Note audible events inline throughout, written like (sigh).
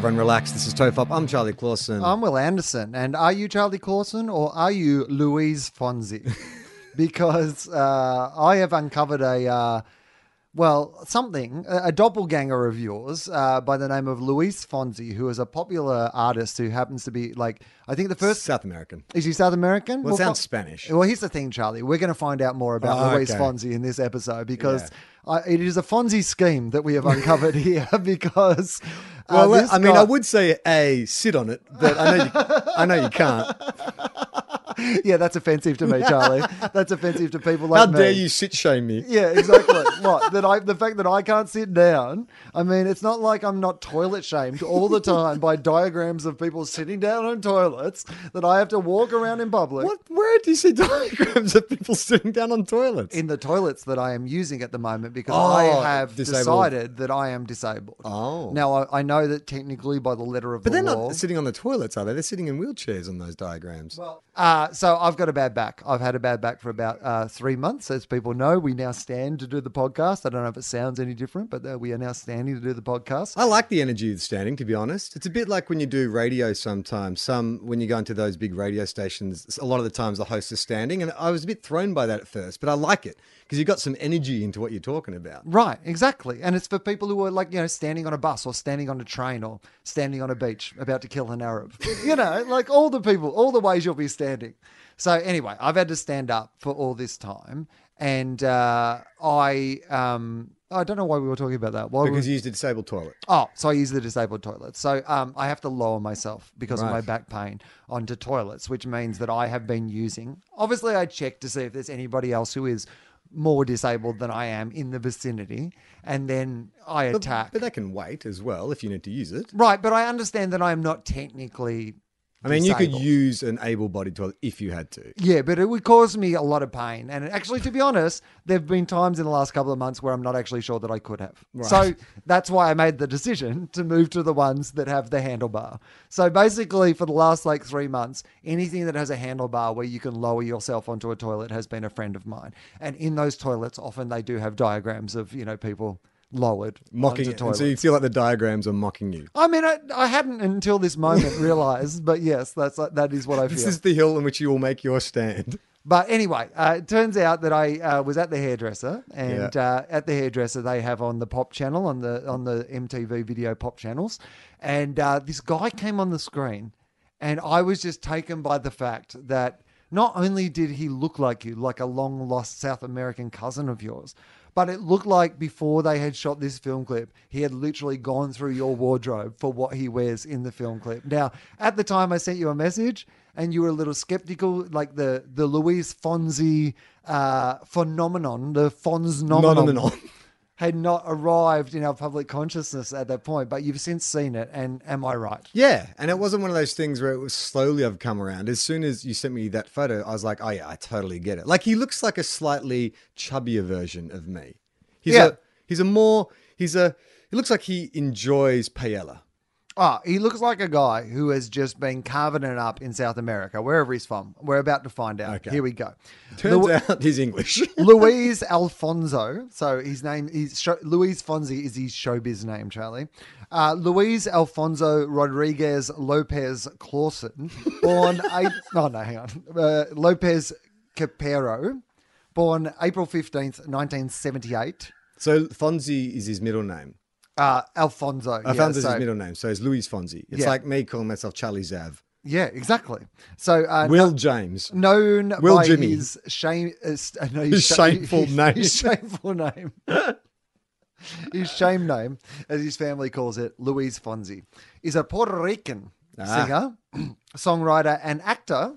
Everyone relax. This is Tofop. I'm Charlie Clausen. I'm Wil Anderson. And are you Charlie Clausen or are you Louise Fonsi? (laughs) because uh, I have uncovered a, uh, well, something, a, a doppelganger of yours uh, by the name of Luis Fonsi, who is a popular artist who happens to be like, I think the first. South American. Is he South American? Well, it sounds Spanish. Well, here's the thing, Charlie. We're going to find out more about Oh, Luis okay. Fonsi in this episode because uh, it is a Fonsi scheme that we have uncovered (laughs) here (laughs) because. Uh, Well, I mean, guy- I would say a sit on it, but I know you, I know you can't. (laughs) Yeah, that's offensive to me, Charlie. That's offensive to people like How me. dare you sit shame me? Yeah, exactly. what that I the fact that I can't sit down. I mean, it's not like I'm not toilet shamed all the time by diagrams of people sitting down on toilets that I have to walk around in public. What? Where do you see diagrams of people sitting down on toilets? In the toilets that I am using at the moment because Oh, I have disabled. decided that I am disabled. Oh. Now I, I know that technically by the letter of but the they're not sitting on the toilets, are they? They're sitting in wheelchairs on those diagrams. Well, uh, so I've got a bad back. I've had a bad back for about uh, three months. As people know, we now stand to do the podcast. I don't know if it sounds any different, but uh, we are now standing to do the podcast. I like the energy of standing, to be honest. It's a bit like when you do radio sometimes. Some, when you go into those big radio stations, a lot of the times the host is standing. And I was a bit thrown by that at first, but I like it because you've got some energy into what you're talking about. Right, exactly. And it's for people who are like, you know, standing on a bus or standing on a train or standing on a beach about to kill an Arab. (laughs) you know, like all the people, all the ways you'll be standing. So anyway, I've had to stand up for all this time. And uh, I, um, I don't know why we were talking about that. Why Because we, you used a disabled toilet. Oh, so I use the disabled toilet. So um, I have to lower myself because of my back pain onto toilets, which means that I have been using. Obviously, I check to see if there's anybody else who is more disabled than I am in the vicinity, and then I But, attack. but that can wait as well if you need to use it. right, but I understand that I am not technically. I mean, you could use an able-bodied toilet if you had to. Yeah, but it would cause me a lot of pain. And actually, to be honest, there have been times in the last couple of months where I'm not actually sure that I could have. So that's why I made the decision (laughs) to move to the ones that have the handlebar. So basically, for the last like three months, anything that has a handlebar where you can lower yourself onto a toilet has been a friend of mine. And in those toilets, often they do have diagrams of, you know, people lowered Mocking it. And so you feel like the diagrams are mocking you. I mean, I, I hadn't until this moment (laughs) realized, but yes, that's that is what I feel. This is the hill on which you will make your stand. But anyway, uh, it turns out that I uh, was at the hairdresser, and Yeah. uh, at the hairdresser they have on the pop channel on the on the MTV video pop channels, and uh, this guy came on the screen, and I was just taken by the fact that not only did he look like you, like a long lost South American cousin of yours, but it looked like before they had shot this film clip, he had literally gone through your wardrobe for what he wears in the film clip. Now, at the time I sent you a message and you were a little skeptical, like the the Louise Fonsi uh, phenomenon, the Fonz Phenomenon. Had not arrived in our public consciousness at that point, but you've since seen it, and am I right? Yeah, and it wasn't one of those things where it was slowly I've come around. As soon as you sent me that photo, I was like, oh yeah, I totally get it. Like he looks like a slightly chubbier version of me. He's Yeah. a he's a more he's a he looks like he enjoys paella. Oh, he looks like a guy who has just been carving it up in South America, wherever he's from. We're about to find out. Okay. Here we go. Turns Lu- out he's English. (laughs) Luis Alfonso. So his name is Sho- Luis Fonsi is his showbiz name, Charlie. Uh, Luis Alfonso Rodriguez Lopez Clausen, born (laughs) eight. Oh no, hang on. Uh, Lopez Cepero, born April fifteenth, nineteen seventy-eight. so Fonsi is his middle name. Uh, Alfonso. I yeah, so- his middle name, so it's Louis Fonsi. It's Yeah. like me calling myself Charlie Zav. Yeah, exactly. So uh, Will James. known Will by Jimmy. his shame, uh, uh, no, His sha- (laughs) shameful name. His shameful name. his shame name, as his family calls it, Luis Fonsi, is a Puerto Rican Ah. singer, (clears throat) songwriter, and actor.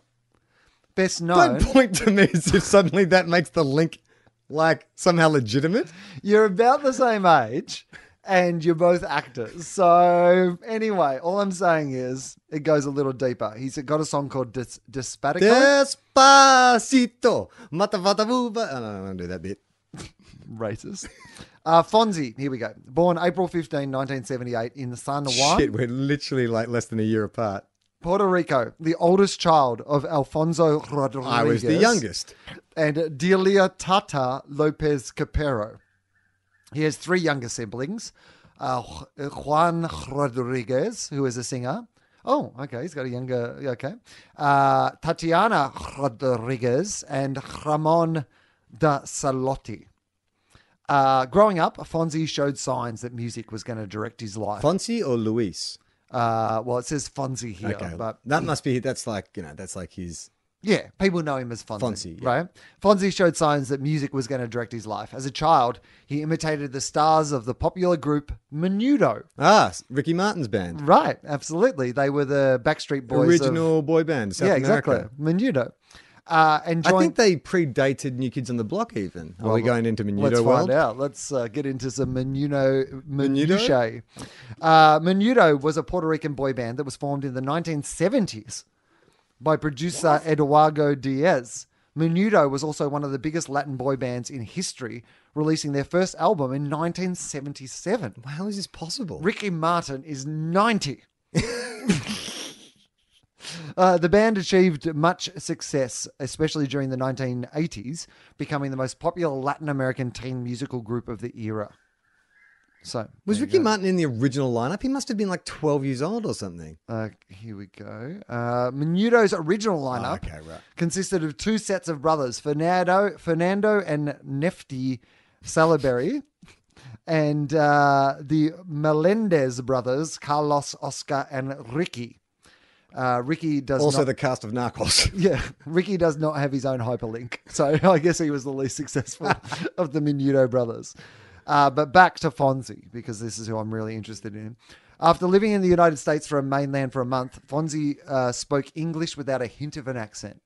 Best known. Don't point to me as if suddenly that makes the link like somehow legitimate. You're about the same age. And you're both actors. So, anyway, all I'm saying is it goes a little deeper. He's got a song called Des- Despacito. Despacito. Matavatabuba. Oh, I don't do that bit. (laughs) Racist. Uh, Fonsi, here we go. Born April 15, 1978 in San Juan, Shit, we're literally like less than a year apart. Puerto Rico, the oldest child of Alfonso Rodriguez. I was the youngest. And Delia Tata Lopez Cepero. He has three younger siblings uh, Juan Rodriguez, who is a singer. Oh, okay. He's got a younger. Okay. Uh, Tatiana Rodriguez and Ramon da Salotti. Uh, growing up, Fonsi showed signs that music was going to direct his life. Fonsi or Luis? Uh, well, it says Fonsi here, Okay, but that must be that's like you know that's like his. Yeah, people know him as Fonsi. Fonsi, yeah. right? Fonsi showed signs that music was going to direct his life. As a child, he imitated the stars of the popular group Menudo. Ah, Ricky Martin's band, Right, absolutely. They were the Backstreet Boys. of- original boy band, South yeah, America. exactly. Menudo. Uh, and I think they predated New Kids on the Block. Even are Well, we going into Menudo Let's world? find out. Let's uh, get into some Menudo Menudo? Uh, Menudo was a Puerto Rican boy band that was formed in the 1970s by producer Edgardo Diaz. Menudo was also one of the biggest Latin boy bands in history, releasing their first album in 1977. How is this possible? Ricky Martin is 90. Uh, the band achieved much success, especially during the 1980s, becoming the most popular Latin American teen musical group of the era. So, was Ricky go. Martin in the original lineup? He must have been like twelve years old or something. Uh, here we go. Uh, Menudo's original lineup Oh, okay, right. consisted of two sets of brothers, Fernando, Fernando and Nefty Sallaberry, and uh, the Melendez brothers, Carlos, Oscar, and Ricky. Uh, Ricky does Also, not. the cast of Narcos. (laughs) Yeah, Ricky does not have his own hyperlink. So (laughs) I guess he was the least successful (laughs) of the Menudo brothers. Uh, but back to Fonsi, because this is who I'm really interested in. After living in the United States for a mainland for a month, Fonsi uh, spoke English without a hint of an accent.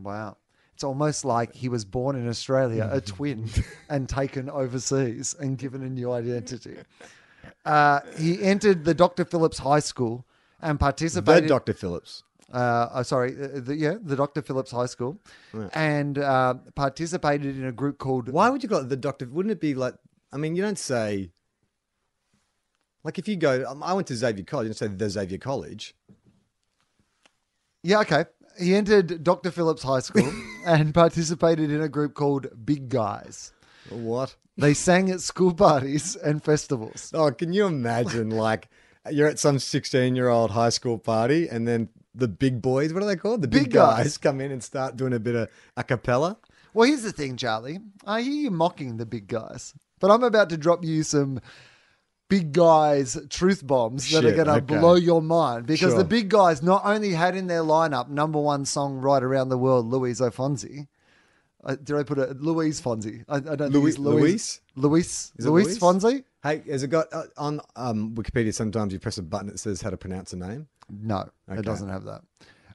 Wow. It's almost like he was born in Australia, a (laughs) twin, and taken overseas and given a new identity. Uh, he entered the Dr. Phillips High School and the participated Dr. Phillips. Uh, oh, sorry, uh, the, yeah, the Dr. Phillips High School, and uh, participated in a group called. Why would you call it the Doctor? Wouldn't it be like? I mean, you don't say. Like if you go, um, I went to Xavier College. You don't say the Xavier College. Yeah, okay. He entered Dr. Phillips High School (laughs) and participated in a group called Big Guys. What? They sang at school parties and festivals. Oh, can you imagine? like you're at some 16 year old high school party, and then the big boys, what are they called? The big, Big guys. guys. come in and start doing a bit of a cappella. Well, here's the thing, Charlie. I hear you mocking the big guys, but I'm about to drop you some big guys truth bombs that are going to okay. blow your mind because Sure. the big guys not only had in their lineup number one song right around the world, Louis O'Fonzi. Uh, did I put it Louise Fonsi? I, I don't think Louis- it's Louise. Louis. Is it Louis Louise? Fonsi? Hey, has it got uh, on um, Wikipedia? Sometimes you press a button that says how to pronounce a name. No, Okay. it doesn't have that.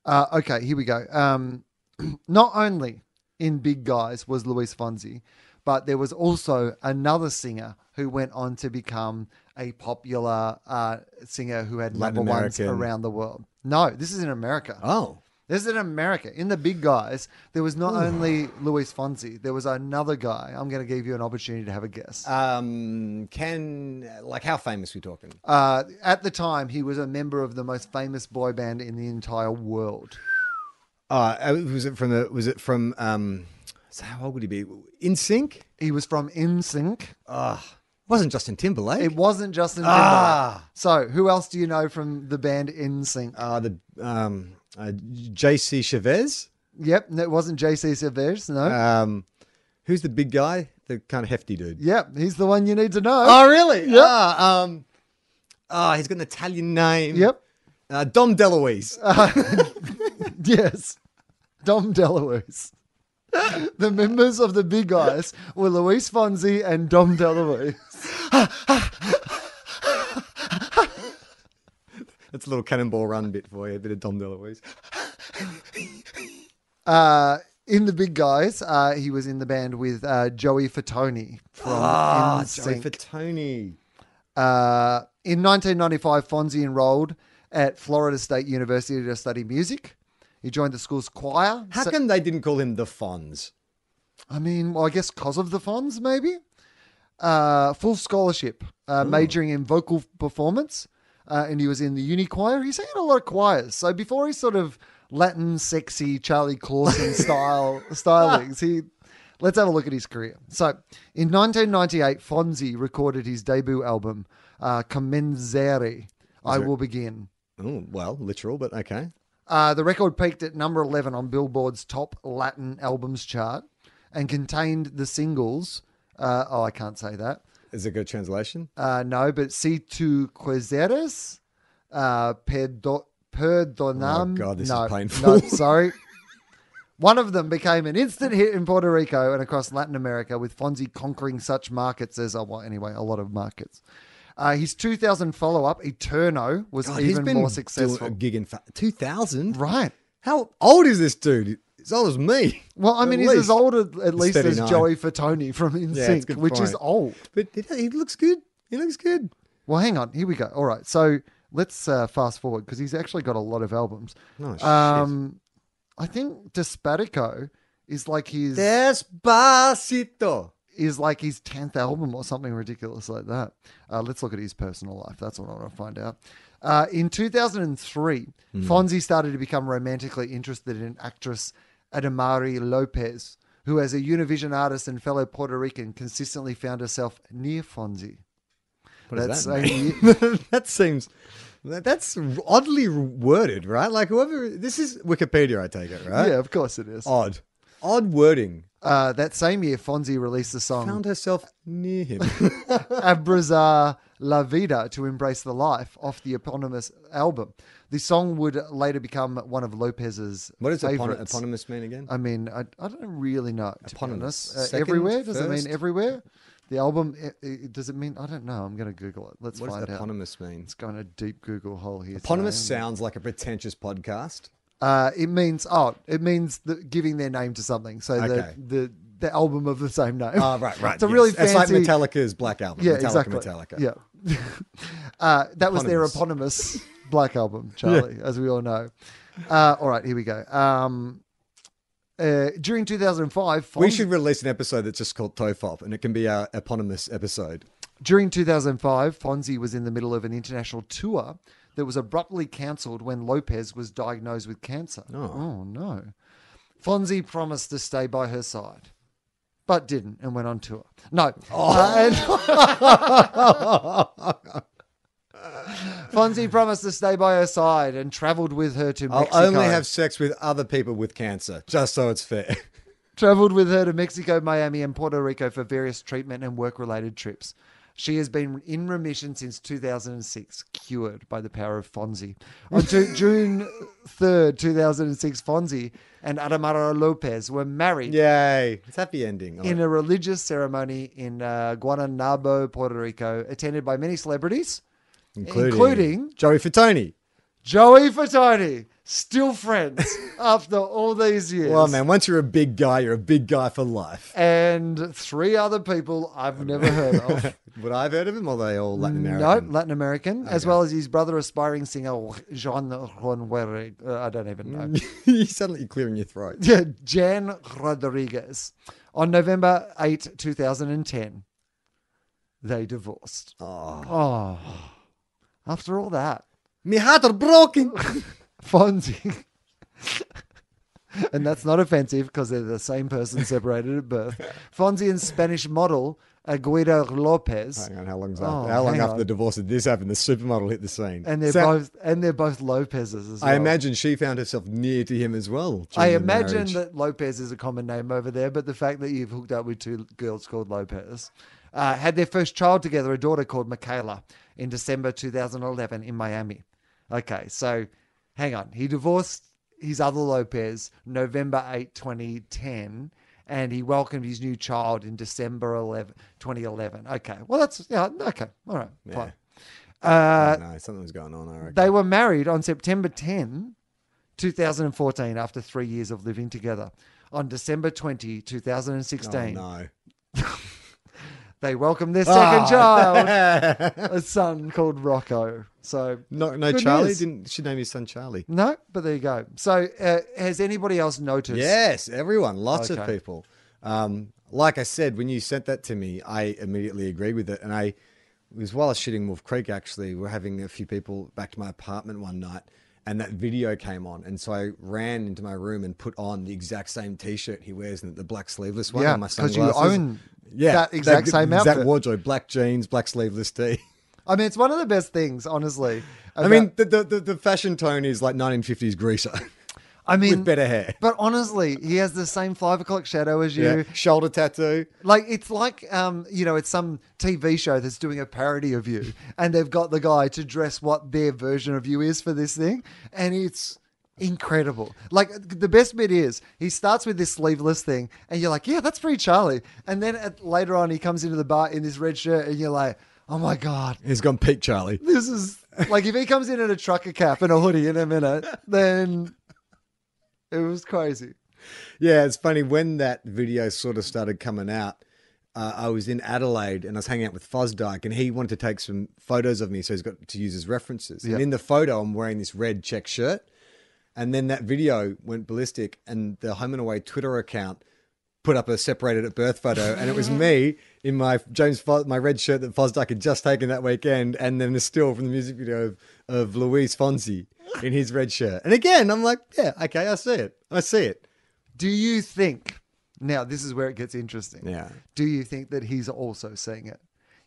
Uh, okay, here we go. Um, (clears throat) not only in Big Guys was Luis Fonsi, but there was also another singer who went on to become a popular uh, singer who had Latin number ones around the world. No, this is in America. Oh, This is in America. In the Big Guys, there was not only Luis Fonsi, there was another guy. I'm going to give you an opportunity to have a guess. um, can like how famous we talking? Uh, at the time, he was a member of the most famous boy band in the entire world. Uh, was it from the? Was it from? Um, so how old would he be? NSYNC? He was from In Sync. NSYNC. Wasn't Justin Timberlake? It wasn't Justin Timberlake. Ah. So, who else do you know from the band NSYNC? uh, the um, uh, J.C. Chasez. Yep, it wasn't JC Chasez, No. Um, who's the big guy? The kind of hefty dude. yep, he's the one you need to know. Oh, really? Yeah. Ah, um, oh, he's got an Italian name. Yep. Uh, Dom DeLuise. (laughs) Yes, Dom DeLuise. The members of the Big Guys were Luis Fonsi and Dom DeLuise. (laughs) That's a little cannonball run bit for you. A bit of Dom DeLuise. (laughs) Uh, in the Big Guys, uh, he was in the band with uh, Joey Fatone from Ah, Joey NSYNC. Fatone. Uh, in 1995, Fonsi enrolled at Florida State University to study music. He joined the school's choir. How So- come they didn't call him the Fonz? I mean, well, I guess because of the Fonz, maybe. Uh, full scholarship, uh, majoring in vocal performance, uh, and he was in the uni choir. He sang in a lot of choirs. So before he sort of Latin, sexy Charlie Clausen (laughs) style stylings, he let's have a look at his career. So in 1998, Fonsi recorded his debut album, uh, Comenzaré. I will begin. Oh, well, literal, but okay. Uh, the record peaked at number 11 on Billboard's top Latin albums chart and contained the singles. Uh, oh, I can't say that. Is it a good translation? Uh, no, but Si tu quisieras, uh, perdo- perdonam. Oh, God, this is painful. No, sorry. (laughs) One of them became an instant hit in Puerto Rico and across Latin America, with Fonsi conquering such markets as, oh, well, anyway, a lot of markets. Uh, his 2000 follow up, Eterno, was God, he's even been more successful. a gig in fa- 2000? Right. How old is this dude? As old as me. Well, I mean, he's as old at, at least as 39. Joey Fatone from Yeah, NSYNC, good which is old. But he, looks good. He looks good. Well, hang on. Here we go. All right. So let's uh, fast forward because he's actually got a lot of albums. Oh. Um, I think Despacito is like his Despacito. is like his tenth album or something ridiculous like that. Uh, let's look at his personal life. That's what I want to find out. Uh, in 2003, Fonsi started to become romantically interested in actress Adamari Lopez, who, as a Univision artist and fellow Puerto Rican, consistently found herself near Fonsi. What does That that mean? (laughs) that seems that's oddly worded, right? Like whoever this is Wikipedia, I take it, right? Yeah, of course it is. Odd, odd wording. Uh, that same year, Fonsi released the song Found herself near him. (laughs) Abrazar La Vida to embrace the life off the eponymous album. The song would later become one of Lopez's what does epon- favorites. eponymous mean again? I mean, I, I don't really know. To be Eponymous. honest. Uh, Second, everywhere? Does it first? mean everywhere? The album, does it mean? I don't know. I'm going to Google it. Let's what does find out. eponymous mean? Let's go in a deep Google hole here. Eponymous Sam. sounds like a pretentious podcast. Uh, it means oh, it means the, giving their name to something. So Okay. the the the album of the same name. Oh, right, right. (laughs) it's a really fancy. It's like Metallica's Black Album. Yeah, Metallica, exactly. Metallica. Yeah. Uh, that was their Eponymous. Black Album, (laughs) Charlie, as we all know. Uh, all right, here we go. Um, uh, during 2005, We should release an episode that's just called Tofop, and it can be our eponymous episode. during 2005, Fonsi was in the middle of an international tour that was abruptly cancelled when Lopez was diagnosed with cancer. Oh. no. Fonsi promised to stay by her side, but didn't and went on tour. No. Uh, and- (laughs) Fonsi promised to stay by her side and travelled with her to I'll only have sex with other people with cancer, just so it's fair. Travelled with her to Mexico, Miami, and Puerto Rico for various treatment and work related trips. She has been in remission since 2006, cured by the power of Fonsi. On (laughs) June 3rd, 2006, Fonsi and Adamari Lopez were married Yay. It's a happy ending. in a religious ceremony in uh, Guantanamo, Puerto Rico, attended by many celebrities, including Joey Fatone. Joey Fatone. Still friends (laughs) after all these years. Well, man, once you're a big guy, you're a big guy for life. and three other people I've never heard of. Would I have heard of him, or are they all Latin American? no? Latin American, as well as his brother, aspiring singer Jean Rodriguez. Uh, I don't even know. (laughs) you suddenly clearing your throat. (laughs) yeah, Jan Rodriguez. On November 8, 2010, they divorced. Oh. Oh, after all that, My heart are broken. Fonsi. and that's not offensive because they're the same person separated at birth. (laughs) Fonsi and Spanish model Agueda Lopez. Hang on, how long's Oh, after? How long after on. the divorce did this happen? The supermodel hit the scene. and they're So- both and they're both Lopez's as well. I imagine she found herself near to him as well. I imagine marriage. that Lopez is a common name over there, but the fact that you've hooked up with two girls called Lopez uh, had their first child together, a daughter called Mikaela, in December 2011 in Miami. Okay, so hang on. He divorced his other Lopez November 8, 2010, and he welcomed his new child in December 11, 2011. Okay, well, that's, yeah, okay, all right, fine. Uh, no, something's going on. I reckon. they were married on September 10, 2014, after three years of living together. On December 20, oh, 2016, no. (laughs) they welcomed their second Ah. child, (laughs) a son called Rocco. So, no, no, Charlie news. didn't. She named his son Charlie. no, but there you go. So, uh, has anybody else noticed? Yes, everyone, lots of people. Um, like I said, when you sent that to me, I immediately agreed with it, and I was while I was shooting Wolf Creek. Actually, we're having a few people back to my apartment one night, and that video came on, and so I ran into my room and put on the exact same T-shirt he wears, and the black sleeveless one. Yeah, and my 'cause you sunglasses. Own that exact same exact outfit. wardrobe, black jeans, black sleeveless tee. (laughs) I mean, it's one of the best things, honestly. I mean, the, the the the fashion tone is like 1950s greaser (laughs) I mean, with better hair. But honestly, he has the same five o'clock shadow as you. Yeah, shoulder tattoo. Like it's like um, you know, it's some TV show that's doing a parody of you, and they've got the guy to dress what their version of you is for this thing, and it's incredible. Like the best bit is he starts with this sleeveless thing, and you're like, yeah, that's pretty Charlie. And then at, later on, he comes into the bar in this red shirt, and you're like, oh my god, He's gone peak Charlie. this is like if he comes in in a trucker cap and a hoodie in a minute, then it was crazy. Yeah, it's funny when that video sort of started coming out. Uh, I was in Adelaide and I was hanging out with Fosdyke, and he wanted to take some photos of me, so he's got to use his references. Yeah. And in the photo, I'm wearing this red check shirt, and then that video went ballistic, and the Home and Away Twitter account put up a separated at birth photo, and it was (laughs) me in my James Fos- my red shirt that Fosdyke had just taken that weekend, and then a still from the music video of, of Louise Fonsi in his red shirt. And again, I'm like, yeah, okay, I see it, I see it. Do you think now this is where it gets interesting? Yeah. Do you think that he's also seeing it?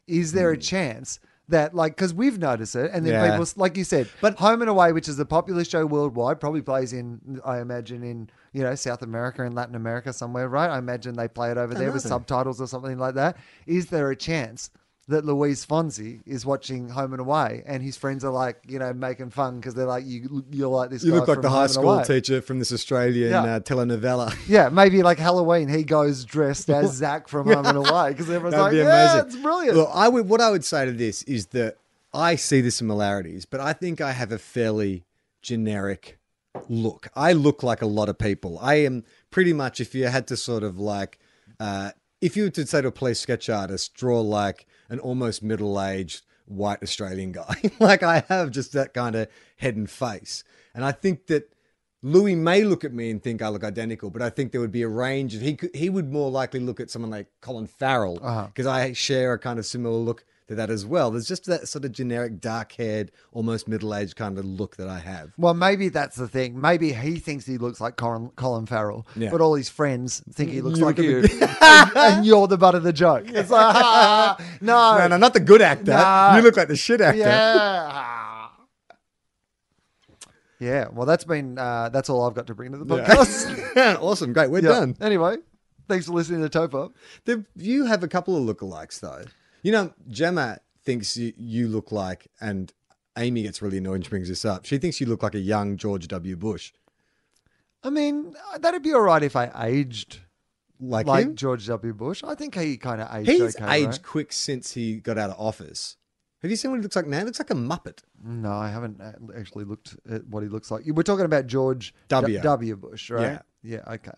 Is there Hmm. a chance that like because we've noticed it, and then Yeah. people like you said, But- Home and Away, which is a popular show worldwide, probably plays in I imagine in you know South America and Latin America somewhere, right? I imagine they play it over there with subtitles or something like that. Is there a chance? That Louise Fonsi is watching Home and Away, and his friends are like, you know, making fun because they're like, "You, you're like this." You look like the high school Away." teacher from this Australian Yeah. uh, telenovela. (laughs) Yeah, maybe like Halloween, he goes dressed as (laughs) Zac from Home and Away because everyone's That'd like, be "Yeah, it's brilliant." Look, I would. What I would say to this is that I see the similarities, but I think I have a fairly generic look. I look like a lot of people. I am pretty much. If you had to sort of like, uh, if you were to say to a police sketch artist, draw like an almost middle-aged white Australian guy, (laughs) like I have just that kind of head and face, and I think that. Louis may look at me and think I look identical, but I think there would be a range of he could he would more likely look at someone like Colin Farrell Uh-huh. because I share a kind of similar look to that as well. There's just that sort of generic dark haired, almost middle aged kind of look that I have. well, maybe that's the thing. Maybe he thinks he looks like Colin, Colin Farrell, Yeah. but all his friends think he looks You like you, (laughs) and, and you're the butt of the joke. It's like, "Ah, (laughs) no, No, no, not the good actor. Nah. You look like the shit actor. yeah. (laughs) Yeah, well, that's been uh, that's all I've got to bring to the Yeah. podcast. awesome, great, we're Yeah. done. Anyway, thanks for listening to Tofop. The, you have a couple of lookalikes though. You know, Gemma thinks you, you look like, and Amy gets really annoyed when she brings this up. She thinks you look like a young George W. Bush. I mean, that'd be all right if I aged Like, like him? George W. Bush. I think he kind of aged He's okay. aged right? quick since he got out of office. Have you seen what he looks like now? He looks like a Muppet. No, I haven't actually looked at what he looks like. We're talking about George W. W. Bush, right? Yeah. Yeah. Okay.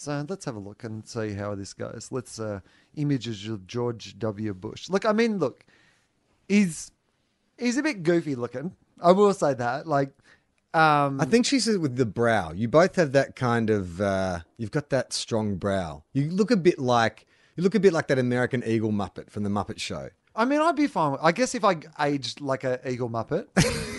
So let's have a look and see how this goes. Let's uh, images of George W. Bush. Look, I mean, look, he's he's a bit goofy looking. I will say that. Like, um, I think she's with the brow. You both have that kind of. Uh, you've got that strong brow. You look a bit like you look a bit like that American Eagle Muppet from the Muppet Show. I mean, I'd be fine. With, I guess if I aged like a eagle muppet, (laughs)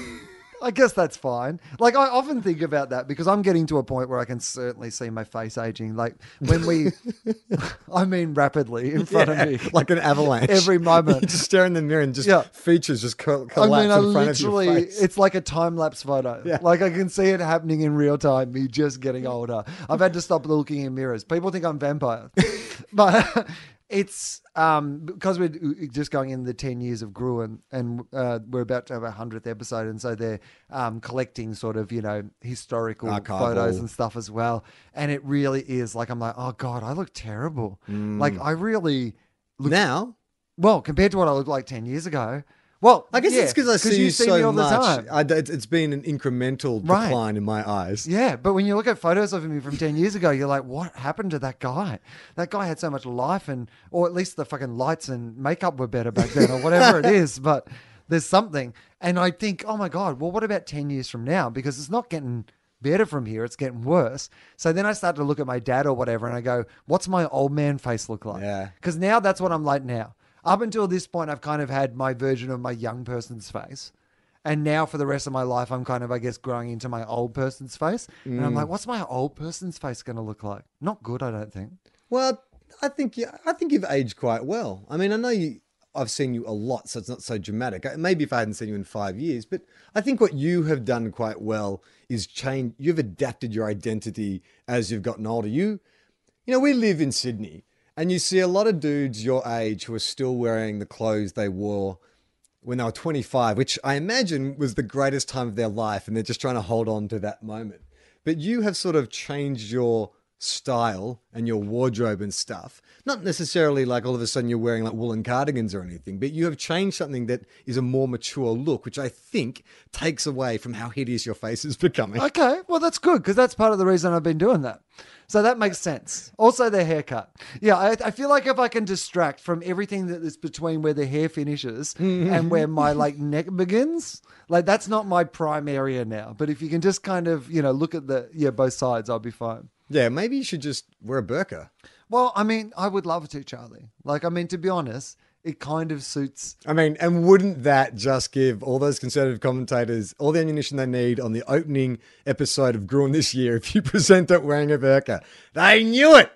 I guess that's fine. Like I often think about that because I'm getting to a point where I can certainly see my face aging. Like when we, (laughs) (laughs) I mean, rapidly in front Yeah, of me, like an avalanche. Every moment. (laughs) you just stare in the mirror and just Yeah. features just co- I mean, I in front of your literally, face. it's like a time lapse photo. Yeah. Like I can see it happening in real time, me just getting older. I've had to stop looking in mirrors. People think I'm vampire. but it's um, because we're just going in the 10 years of Gruen and uh, we're about to have a 100th episode. And so they're um, collecting sort of, you know, historical Archival. photos and stuff as well. And it really is like, I'm like, oh God, I look terrible. Mm. Like, I really, now, well, compared to what I looked like 10 years ago. Well, I guess yeah, it's because I see you, see so me all the much. time. I, it's, been an incremental Right. decline in my eyes. Yeah, but when you look at photos of me from 10 years ago, you're like, what happened to that guy? That guy had so much life, and or at least the fucking lights and makeup were better back then, or whatever it (laughs) is. But there's something. And I think, oh my God, well, what about 10 years from now? Because it's not getting better from here, it's getting worse. So then I start to look at my dad or whatever, and I go, what's my old man face look like? Yeah. Because now that's what I'm like now. Up until this point, I've kind of had my version of my young person's face. And now for the rest of my life, I'm kind of, I guess, growing into my old person's face. And Mm. I'm like, what's my old person's face going to look like? Not good, I don't think. Well, I think you, I think you've aged quite well. I mean, I know you. I've seen you a lot, so it's not so dramatic. Uh, Maybe if I hadn't seen you in five years, but I think what you have done quite well is change. You've adapted your identity as you've gotten older. You, you know, we live in Sydney, and you see a lot of dudes your age who are still wearing the clothes they wore when they were 25, which I imagine was the greatest time of their life, and they're just trying to hold on to that moment. But you have sort of changed your style and your wardrobe and stuff. Not necessarily like all of a sudden you're wearing like woolen cardigans or anything, but you have changed something that is a more mature look, which I think takes away from how hideous your face is (laughs) becoming. Okay, well, that's good because that's part of the reason I've been doing that. So that makes sense. Also, their haircut. Yeah, I, I feel like if I can distract from everything that is between where the hair finishes (laughs) and where my like neck begins, like that's not my prime area now. But if you can just kind of, you know, look at the, yeah, both sides, I'll be fine. Yeah, maybe you should just wear a burqa. Well, I mean, I would love to, Charlie. Like, I mean, to be honest, it kind of suits. I mean, and wouldn't that just give all those conservative commentators all the ammunition they need on the opening episode of Gruen this year if you (laughs) present it wearing a burqa? They knew it!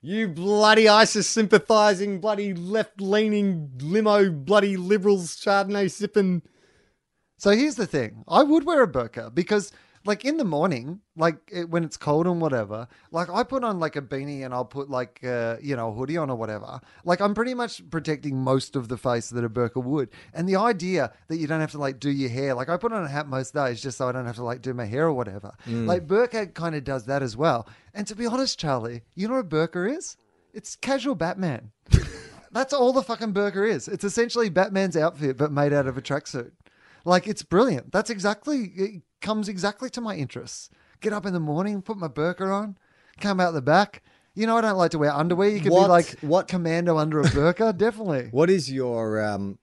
You bloody ISIS sympathizing, bloody left leaning, limo, bloody liberals, Chardonnay sipping. So here's the thing: I would wear a burqa because, like, in the morning, like it, when it's cold and whatever, like I put on like a beanie and I'll put like uh, you know a hoodie on or whatever. Like I'm pretty much protecting most of the face that a burqa would. And the idea that you don't have to like do your hair, like I put on a hat most days just so I don't have to like do my hair or whatever. Like burqa kind of does that as well. And to be honest, Charlie, you know what a burqa is? It's casual Batman. (laughs) That's all the fucking burger is. It's essentially Batman's outfit, but made out of a tracksuit. Like it's brilliant. That's exactly it comes exactly to my interests. Get up in the morning, put my burger on, come out the back. You know, I don't like to wear underwear. You could What- be like what- commando under a burqa, (laughs) definitely. What is your, um,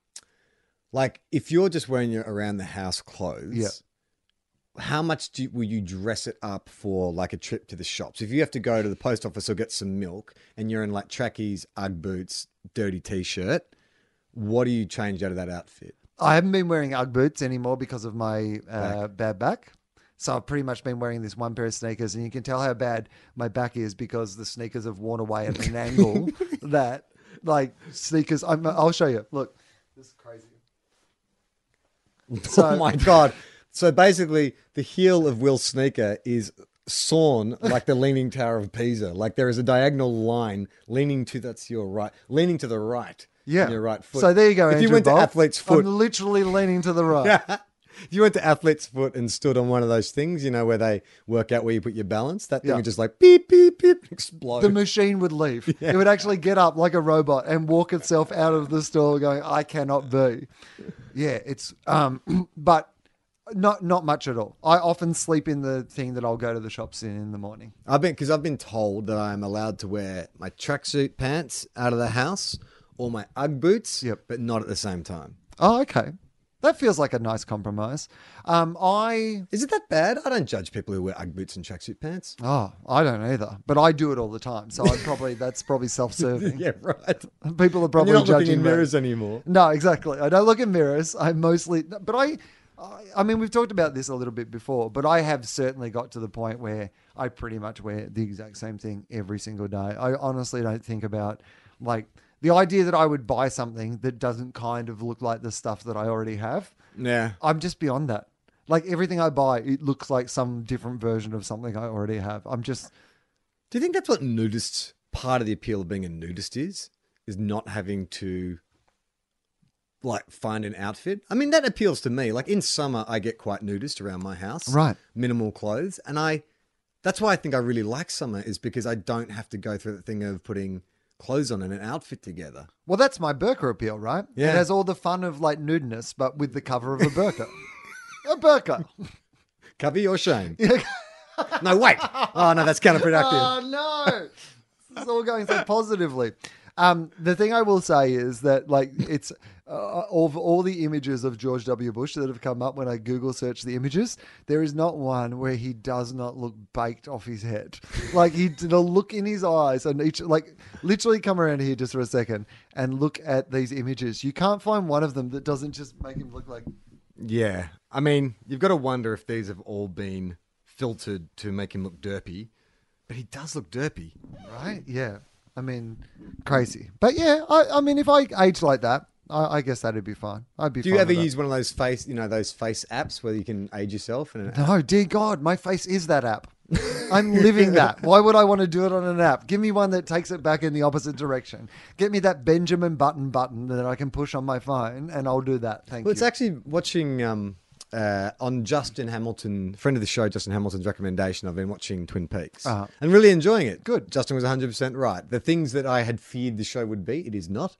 like, if you're just wearing your around the house clothes, Yeah. how much do you, will you dress it up for like a trip to the shops? If you have to go to the post office or get some milk and you're in like trackies, Ugg boots, dirty t shirt, what do you change out of that outfit? I haven't been wearing UGG boots anymore because of my uh, bad back. So I've pretty much been wearing this one pair of sneakers, and you can tell how bad my back is because the sneakers have worn away at an angle (laughs) that, like, sneakers. I'm, I'll show you. Look, this is crazy. (laughs) oh my (laughs) God. So basically, the heel of Wil's Sneaker is sawn like the Leaning Tower of Pisa. Like there is a diagonal line leaning to that's your right, leaning to the right. Yeah, your right foot. So there you go. If you went Bolt. to Athlete's Foot, I'm literally leaning to the right. Yeah. (laughs) if you went to Athlete's Foot and stood on one of those things, you know, where they work out where you put your balance, that thing Yeah. would just like beep, beep, beep, (laughs) explode. the machine would leave. (laughs) It would actually get up like a robot and walk itself out of the store going, I cannot be. Yeah, it's um (clears throat) but not not much at all. I often sleep in the thing that I'll go to the shops in in the morning. I've been, because I've been told that I'm allowed to wear my tracksuit pants out of the house or my Ugg boots, Yep. but not at the same time. Oh, okay. That feels like a nice compromise. Um I Is it that bad? I don't judge people who wear Ugg boots and tracksuit pants. oh, I don't either. But I do it all the time. So I probably (laughs) that's probably self serving. Yeah, right. (laughs) People are And probably You're not looking judging in me. mirrors anymore. No, exactly. I don't look in mirrors. I mostly, but I, I, I mean, we've talked about this a little bit before, but I have certainly got to the point where I pretty much wear the exact same thing every single day. I honestly don't think about like the idea that I would buy something that doesn't kind of look like the stuff that I already have. Yeah. I'm just beyond that. Like everything I buy, it looks like some different version of something I already have. I'm just, Do you think that's what nudists, part of the appeal of being a nudist is? Is is not having to like find an outfit. I mean, that appeals to me. Like in summer, I get quite nudist around my house, Right. Minimal clothes, and I. That's why I think I really like summer is because I don't have to go through the thing of putting clothes on and an outfit together. Well, that's my burqa appeal, right? Yeah. It has all the fun of like nudeness, but with the cover of a burqa. a burqa. (laughs) Cover your shame. (laughs) no, wait. Oh no, that's counterproductive. Oh no! This is all going so positively. Um, the thing I will say is that like it's uh, of all the images of George W. Bush that have come up when I Google search the images, there is not one where he does not look baked off his head. (laughs) Like he the look in his eyes and each like literally come around here just for a second and look at these images. You can't find one of them that doesn't just make him look like Yeah. I mean, you've got to wonder if these have all been filtered to make him look derpy. But he does look derpy. Right? Yeah. I mean, crazy. But yeah, I, I mean, if I age like that, I, I guess that'd be fine. I'd be. Do you ever use one of those face, you know, those face apps where you can age yourself? And No, dear God, my face is that app. (laughs) I'm living that. Why would I want to do it on an app? Give me one that takes it back in the opposite direction. Get me that Benjamin Button button that I can push on my phone, and I'll do that. Thank well, you. it's actually watching um, uh, on Justin Hamilton, friend of the show, Justin Hamilton's recommendation. I've been watching Twin Peaks Uh-huh. and really enjoying it. Good. Justin was 100 percent right. The things that I had feared the show would be, it is not.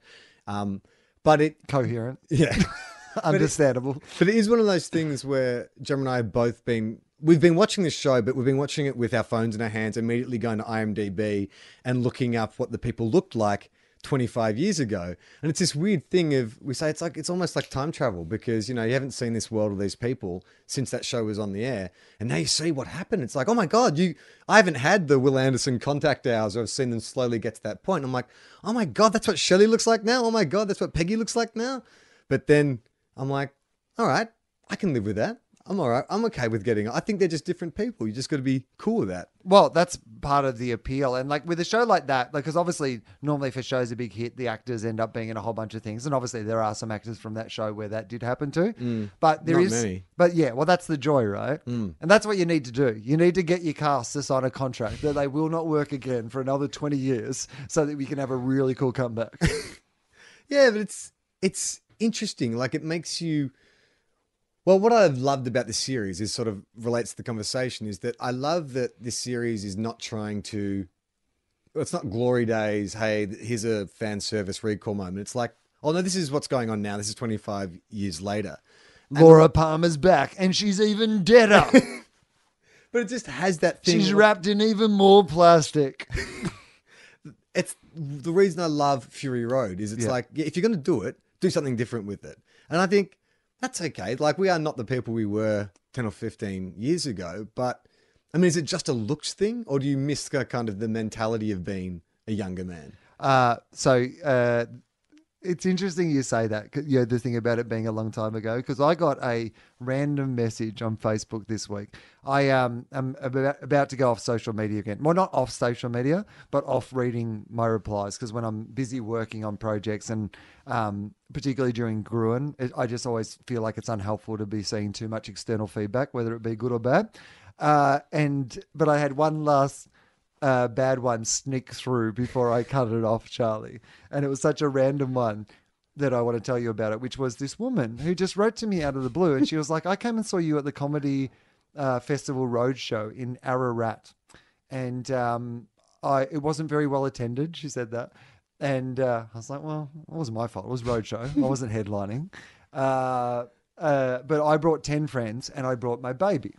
Um, but it, Coherent, (laughs) yeah. (laughs) understandable. But it is one of those things where Jem and I have both been. We've been watching this show, but we've been watching it with our phones in our hands, immediately going to IMDb and looking up what the people looked like 25 years ago. And it's this weird thing of we say it's like it's almost like time travel because you know you haven't seen this world or these people since that show was on the air, and now you see what happened. It's like oh my god, you I haven't had the Wil Anderson contact hours. I've seen them slowly get to that point. I'm like oh my god, that's what Shelley looks like now. Oh my god, that's what Peggy looks like now. But then I'm like, all right, I can live with that. I'm all right. I'm okay with getting. I think they're just different people. You just got to be cool with that. Well, that's part of the appeal. And like with a show like that, like because obviously normally if a show's a big hit, the actors end up being in a whole bunch of things. And obviously there are some actors from that show where that did happen to. Mm. But there is, many. but yeah, well that's the joy, right? Mm. And that's what you need to do. You need to get your cast to sign a contract that they will not work again for another twenty years, so that we can have a really cool comeback. (laughs) Yeah, but it's it's interesting. Like it makes you. Well, what I've loved about this series is sort of relates to the conversation is that I love that this series is not trying to. It's not glory days. Hey, here's a fan service recall moment. It's like, oh no, this is what's going on now. This is 25 years later. Laura Palmer's back, and she's even deader. (laughs) But it just has that thing. she's wrapped in even more plastic. (laughs) it's the reason I love Fury Road is it's Yeah. like if you're going to do it, do something different with it. And I think that's okay. Like we are not the people we were 10 or 15 years ago, but I mean is it just a looks thing or do you miss the kind of the mentality of being a younger man? Uh, so uh, it's interesting you say that. You know, the thing about it being a long time ago, because I got a random message on Facebook this week. I um am about, about to go off social media again. Well, not off social media, but off reading my replies because when I'm busy working on projects and um, particularly during Gruen, it, I just always feel like it's unhelpful to be seeing too much external feedback, whether it be good or bad. Uh, and but I had one last uh, bad one sneak through before I cut it off, Charlie. And it was such a random one that I want to tell you about it, which was this woman who just wrote to me out of the blue. And she was like, I came and saw you at the Comedy uh, Festival Roadshow in Ararat. And um, I, it wasn't very well attended. She said that. And uh, I was like, well, it wasn't my fault. It was Roadshow. I wasn't (laughs) headlining. Uh, uh, but I brought 10 friends and I brought my baby.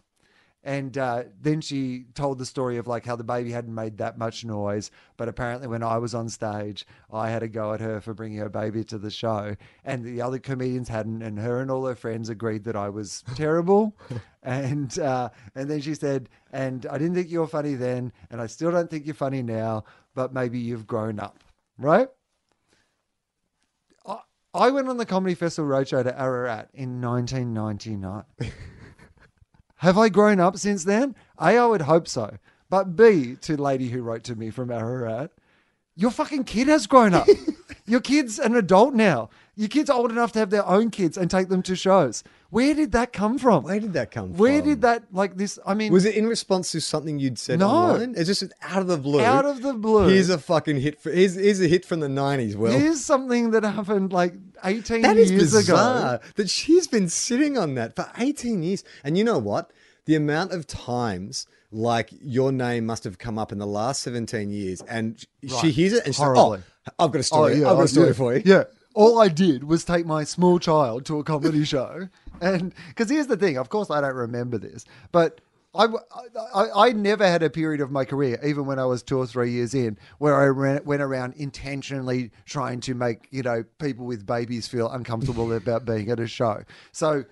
And uh, then she told the story of like how the baby hadn't made that much noise, but apparently when I was on stage, I had a go at her for bringing her baby to the show, and the other comedians hadn't, and her and all her friends agreed that I was (laughs) terrible. and uh, and then she said, and I didn't think you were funny then, and I still don't think you're funny now, but maybe you've grown up, right? I- I went on the Comedy Festival Roadshow to Ararat in 1999. (laughs) Have I grown up since then? A, I would hope so. But B, to lady who wrote to me from Ararat, your fucking kid has grown up. (laughs) your kid's an adult now. Your kid's old enough to have their own kids and take them to shows. Where did that come from? Where did that come from? Where did that like this? I mean, Was it in response to something you'd said No. online? It's just out of the blue. out of the blue? Here's a fucking hit. For, here's, here's a hit from the 90s. Well, Here's something that happened like 18 that is years bizarre ago. that she's been sitting on that for 18 years. And you know what? The amount of times like your name must have come up in the last 17 years and she hears it and she's Horribly. like, oh, I've got a oh, story. I've got oh, a story yeah. for you. Yeah. All I did was take my small child to a comedy (laughs) show. And because here's the thing, of course, I don't remember this, but I, I, I never had a period of my career, even when I was two or three years in, where I ran, went around intentionally trying to make, you know, people with babies feel uncomfortable (laughs) about being at a show. So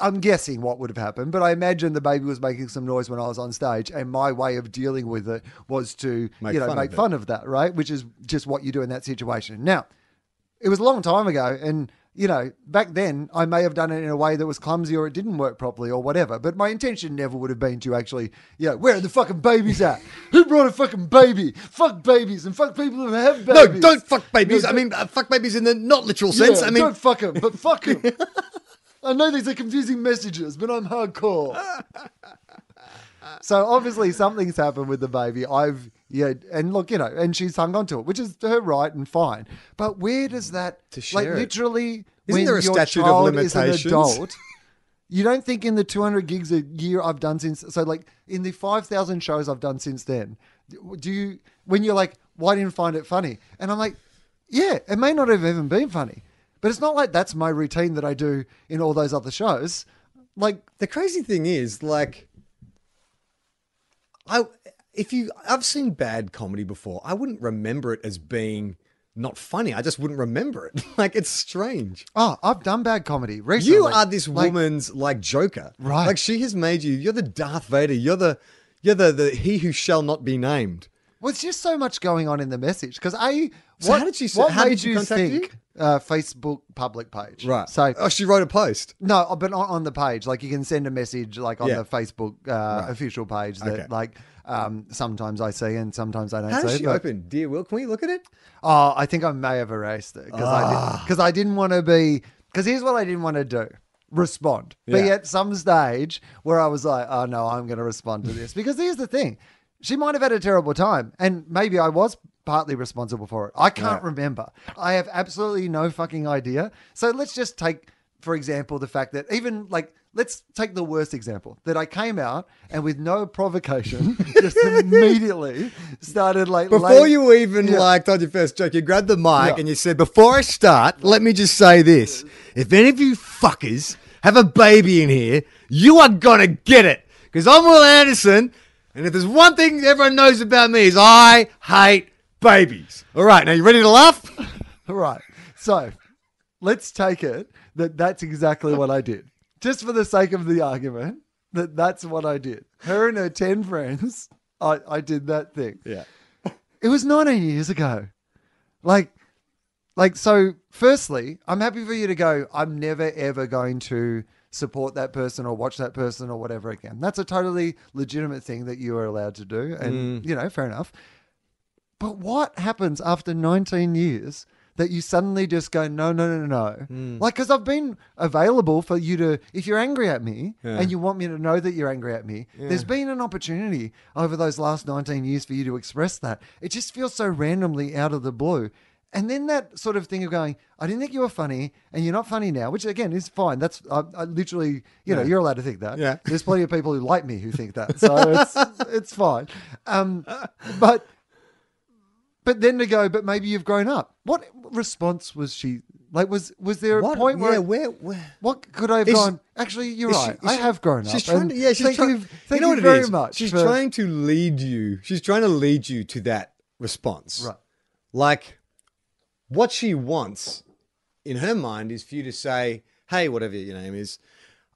I'm guessing what would have happened, but I imagine the baby was making some noise when I was on stage, and my way of dealing with it was to, Make you know, fun of make it. fun of that, right? Which is just what you do in that situation. Now, it was a long time ago, and you know, back then I may have done it in a way that was clumsy or it didn't work properly or whatever. But my intention never would have been to actually, you know, where are the fucking babies at? Who brought a fucking baby? Fuck babies and fuck people who have babies. No, don't fuck babies. No, I mean, uh, fuck babies in the not literal sense. Yeah, I mean, don't fuck him, but fuck him. (laughs) I know these are confusing messages, but I'm hardcore. so obviously something's happened with the baby. I've yeah, and look, you know, and she's hung on to it, which is her right and fine. But where does that To like it. literally Isn't when there a your statute of child is an adult? You don't think in the 200 gigs a year I've done since, so like in the 5,000 shows I've done since then, do you, when you're like, why didn't you find it funny? And I'm like, yeah, it may not have even been funny, but it's not like that's my routine that I do in all those other shows. Like, the crazy thing is, like, I if you I've seen bad comedy before. I wouldn't remember it as being not funny. I just wouldn't remember it. (laughs) like, it's strange. oh, I've done bad comedy recently. You are this Like, woman's like Joker, Right. Like she has made you. You're the Darth Vader. You're the you're the the he who shall not be named. Well, it's just so much going on in the message because I. So what, how did she s- What how made did she you think? you? Uh, Facebook public page. Right. So oh, she wrote a post. No, but on, on the page, like you can send a message, like on Yeah. the Facebook uh, official page that, Okay. like, um, sometimes I see and sometimes I don't How see. does she but- open? Dear Wil, can we look at it? Oh, I think I may have erased it because I Ah. because I didn't want to be because here's what I didn't want to do: respond. Be Yeah. at some stage where I was like, oh no, I'm going to respond to this because here's the thing: she might have had a terrible time, and maybe I was partly responsible for it. I can't Yeah. remember. I have absolutely no fucking idea. So let's just take, for example, the fact that even like. Let's take the worst example that I came out and with no provocation, (laughs) just immediately started like Before laying- you even Yeah. like told your first joke, you grabbed the mic Yeah. and you said, "Before I start, let me just say this: if any of you fuckers have a baby in here, you are gonna get it because I'm Wil Anderson, and if there's one thing everyone knows about me is I hate babies." All right, now you ready to laugh? (laughs) All right. So let's take it that that's exactly what I did. Just for the sake of the argument, that that's what I did. Her and her 10 friends, I, I did that thing. Yeah. It was 19 years ago. Like, like, so firstly, I'm happy for you to go, I'm never ever going to support that person or watch that person or whatever again. That's a totally legitimate thing that you are allowed to do. And, mm. you know, fair enough. But what happens after 19 years that you suddenly just go, no, no, no, no, no? Like, because I've been available for you to, if you're angry at me Yeah. and you want me to know that you're angry at me, there's been an opportunity over those last 19 years for you to express that. It just feels so randomly out of the blue. And then that sort of thing of going, I didn't think you were funny, and you're not funny now, which again is fine. That's I, I literally, you know, you're allowed to think that. Yeah. There's plenty of people who like me who think that, so it's (laughs) it's fine. Um, but but then to go, but maybe you've grown up. What response was she like? Was was there a What? point where yeah, where? where? what could I have gone? Actually, you're she- right. I she- have grown up. She's trying to, yeah, she's thank trying. you, thank know you very is? much. She's for- trying to lead you. She's trying to lead you to that response. Right. Like, what she wants in her mind is for you to say, "Hey, whatever your name is,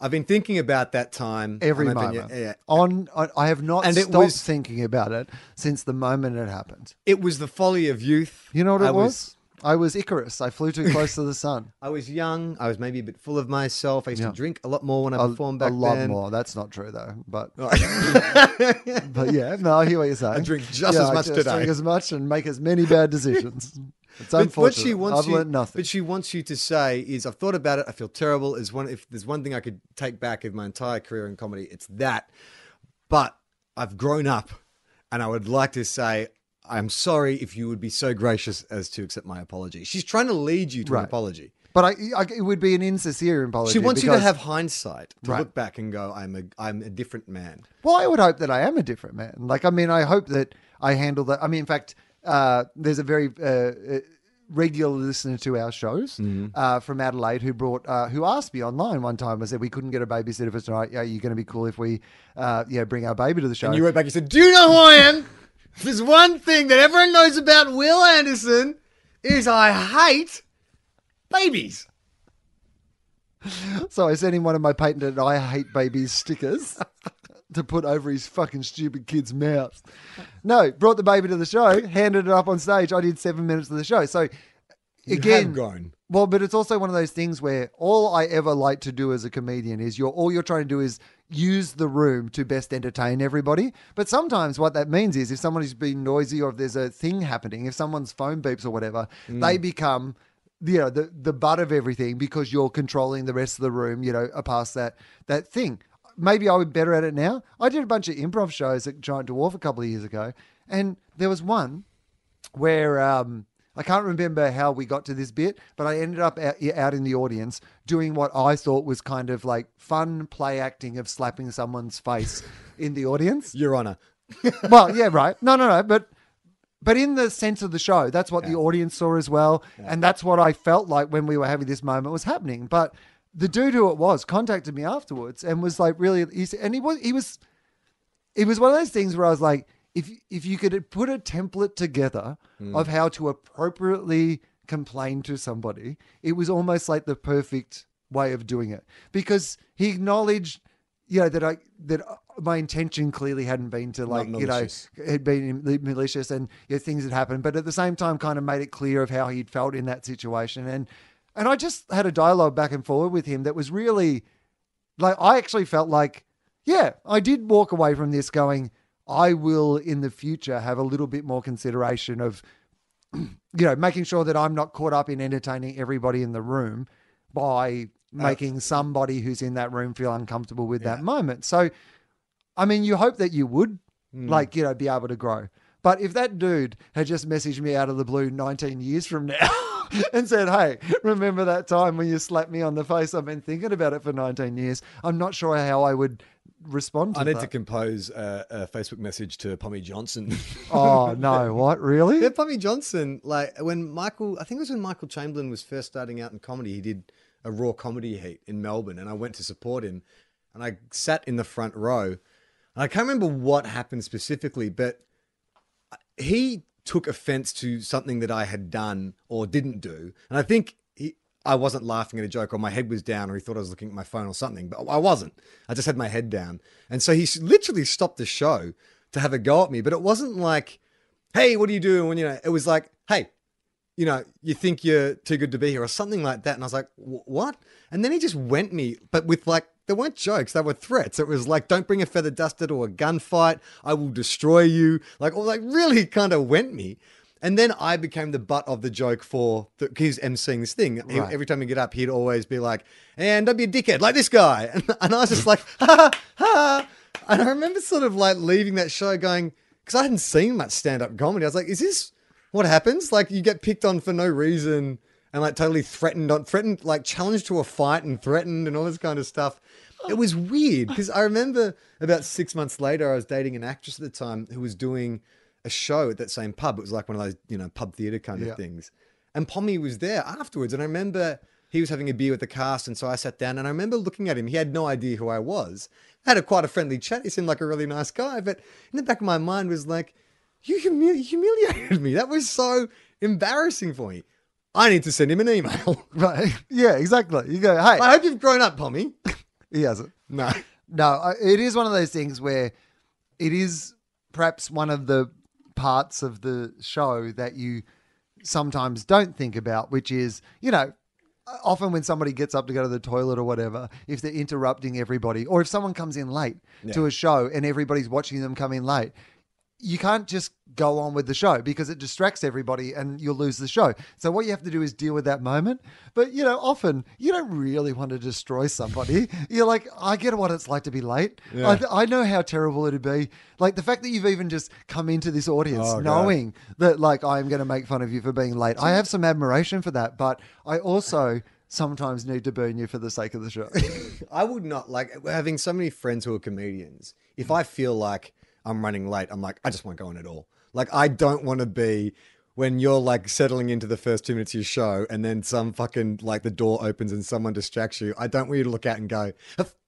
I've been thinking about that time every moment. you- yeah. On, on, I have not And stopped was- thinking about it since the moment it happened. It was the folly of youth. You know what it I was? I was Icarus. I flew too close to the sun. (laughs) I was young. I was maybe a bit full of myself. I used Yeah. to drink a lot more when I performed back then. a lot then. more. That's not true though. But (laughs) (laughs) but yeah, no, I hear what you're saying. drink just Yeah, as I much just today. Drink as much and make as many bad decisions. It's But what she wants I've you, learned nothing. But she wants you to say is, "I've thought about it. I feel terrible. Is one if there's one thing I could take back of my entire career in comedy, it's that. But I've grown up, and I would like to say." I'm sorry if you would be so gracious as to accept my apology. She's trying to lead you to an apology. but I, I, it would be an insincere apology. She wants you to have hindsight to Right. look back and go, "I'm a I'm a different man." Well, I would hope that I am a different man. Like, I mean, I hope that I handle that. I mean, in fact, uh, there's a very uh, uh, regular listener to our shows Mm-hmm. uh, from Adelaide who brought, uh, who asked me online one time. I said we couldn't get a babysitter for tonight. Yeah, you're going to be cool if we, uh, yeah, bring our baby to the show. And you wrote back, you said, Do you know who I am? (laughs) There's one thing that everyone knows about Wil Anderson is I hate babies. (laughs) So I sent him one of my patented "I hate babies" stickers (laughs) to put over his fucking stupid kid's mouth. No, brought the baby to the show, handed it up on stage. I did seven minutes of the show. So again, grown. well, but it's also one of those things where all I ever like to do as a comedian is you're all you're trying to do is use the room to best entertain everybody. But sometimes what that means is if somebody's being noisy or if there's a thing happening, if someone's phone beeps or whatever, mm. they become you know the the butt of everything because you're controlling the rest of the room. You know, past that that thing. Maybe I would be better at it now. I did a bunch of improv shows at Giant Dwarf a couple of years ago, and there was one where um, I can't remember how we got to this bit, but I ended up out, out in the audience doing what I thought was kind of like fun play acting of slapping someone's face in the audience. (laughs) Your Honor. well, yeah, right. No, no, no, but but in the sense of the show, that's what the audience saw as well, and that's what I felt like when we were having this moment was happening. But the dude who it was contacted me afterwards and was like, really, he's, and he was he was it was one of those things where I was like, if if you could put a template together hmm. of how to appropriately complain to somebody, it was almost like the perfect way of doing it. Because he acknowledged, you know, that I that uh, my intention clearly hadn't been to like you know had been malicious and you know, things had happened, but at the same time, kind of made it clear of how he'd felt in that situation. And. And I just had a dialogue back and forward with him that was really like I actually felt like, yeah, I did walk away from this going, I will in the future have a little bit more consideration of, (clears throat) you know, making sure that I'm not caught up in entertaining everybody in the room by making somebody who's in that room feel uncomfortable with that moment. So, I mean, you hope that you would, hmm. like, you know, be able to grow. But if that dude had just messaged me out of the blue 19 years from now (laughs) (laughs) and said, Hey, remember that time when you slapped me on the face? I've been thinking about it for 19 years. I'm not sure how I would respond to I need that. to compose a, a Facebook message to Pommy Johnson. (laughs) oh, no. What? Really? yeah, Pommy Johnson, like when Michael, I think it was when Michael Chamberlain was first starting out in comedy, he did a raw comedy heat in Melbourne, and I went to support him, and I sat in the front row, and I can't remember what happened specifically, but he took offense to something that I had done or didn't do. And I think he, I wasn't laughing at a joke or my head was down or he thought I was looking at my phone or something, but I wasn't. I just had my head down. And so he literally stopped the show to have a go at me, but it wasn't like, hey, what are you doing? When, you know, it was like, hey, you know, you think you're too good to be here or something like that. And I was like, what? And then he just went me, but with like, there weren't jokes, they were threats. It was like, don't bring a feather duster to a gunfight. I will destroy you. Like, or like really kind of went me. And then I became the butt of the joke for the, he's emceeing this thing. He- Right. every time he get up, he'd always be like, and don't be a dickhead like this guy. And, (laughs) and I was just like, ha ha ha. And I remember sort of like leaving that show going, because I hadn't seen much stand up comedy. I was like, is this what happens? Like you get picked on for no reason and like totally threatened on threatened, like challenged to a fight and threatened and all this kind of stuff. It was weird because I remember about six months later, I was dating an actress at the time who was doing a show at that same pub. It was like one of those, you know, pub theater kind Yeah. of things. And Pommy was there afterwards. And I remember he was having a beer with the cast. And so I sat down and I remember looking at him. He had no idea who I was. I had a quite a friendly chat. He seemed like a really nice guy. But in the back of my mind was like, you humili- humiliated me. That was so embarrassing for me. I need to send him an email. (laughs) Right. (laughs) Yeah, exactly. You go, hey, I hope you've grown up, Pommy. (laughs) he hasn't. No. (laughs) No, it is one of those things where it is perhaps one of the parts of the show that you sometimes don't think about, which is, you know, often when somebody gets up to go to the toilet or whatever, if they're interrupting everybody, or if someone comes in late to a show and everybody's watching them come in late, you can't just go on with the show because it distracts everybody and you'll lose the show. So what you have to do is deal with that moment. But you know, often you don't really want to destroy somebody. (laughs) You're like, I get what it's like to be late. Yeah. I, I know how terrible it'd be. Like the fact that you've even just come into this audience Oh, God. knowing that like I'm going to make fun of you for being late. I have some admiration for that, but I also sometimes need to burn you for the sake of the show. (laughs) I would not like having so many friends who are comedians. If I feel like I'm running late, I'm like, I just won't go in at all. Like, I don't want to be when you're like settling into the first two minutes of your show and then some fucking like the door opens and someone distracts you. I don't want you to look out and go,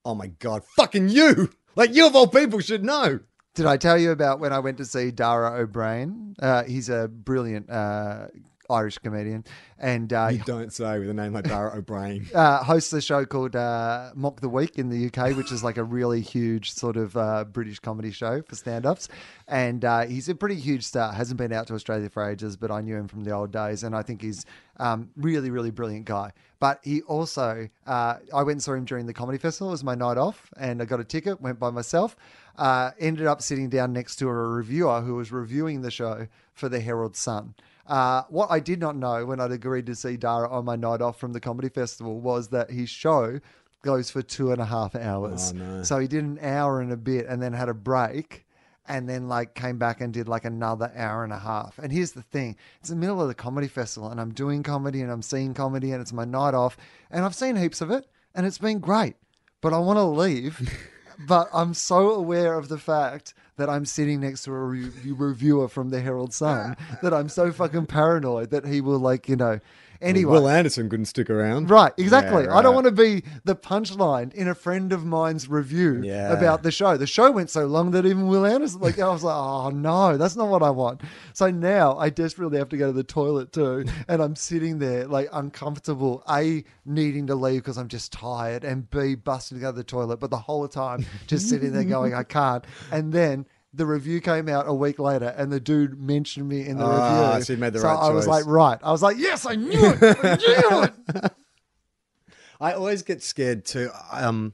oh my God, fucking you. Like, you of all people should know. Did I tell you about when I went to see Dara Ó Briain? Uh, he's a brilliant uh, Irish comedian and uh, You don't say with a name like Dara Ó Briain. (laughs) uh, hosts a show called uh, Mock the Week in the UK, which is like a really huge sort of uh, British comedy show for stand ups. And uh, he's a pretty huge star. Hasn't been out to Australia for ages, but I knew him from the old days. And I think he's um, really, really brilliant guy. But he also, uh, I went and saw him during the comedy festival. It was my night off, and I got a ticket, went by myself. Uh, ended up sitting down next to a reviewer who was reviewing the show for the Herald Sun. Uh, what I did not know when I'd agreed to see Dara on my night off from the comedy festival was that his show goes for two and a half hours. Oh, no. So he did an hour and a bit and then had a break and then like came back and did like another hour and a half. And here's the thing it's the middle of the comedy festival and I'm doing comedy and I'm seeing comedy and it's my night off and I've seen heaps of it and it's been great. But I want to leave. (laughs) but I'm so aware of the fact that I'm sitting next to a re- reviewer from the Herald Sun that I'm so fucking paranoid that he will like, you know. Anyway, Wil Anderson couldn't stick around. Right, exactly. Yeah, I don't want to be the punchline in a friend of mine's review Yeah. about the show. The show went so long that even Wil Anderson, like, I was like, oh no, that's not what I want. So now I desperately have to go to the toilet too, and I'm sitting there like uncomfortable. A needing to leave because I'm just tired, and B busting to go to the toilet, but the whole time just sitting there going, I can't. And then. The review came out a week later, and the dude mentioned me in the Ah, review. so you made the so right I was like, right. I was like, yes, I knew it. I knew it. (laughs) I always get scared too. Um,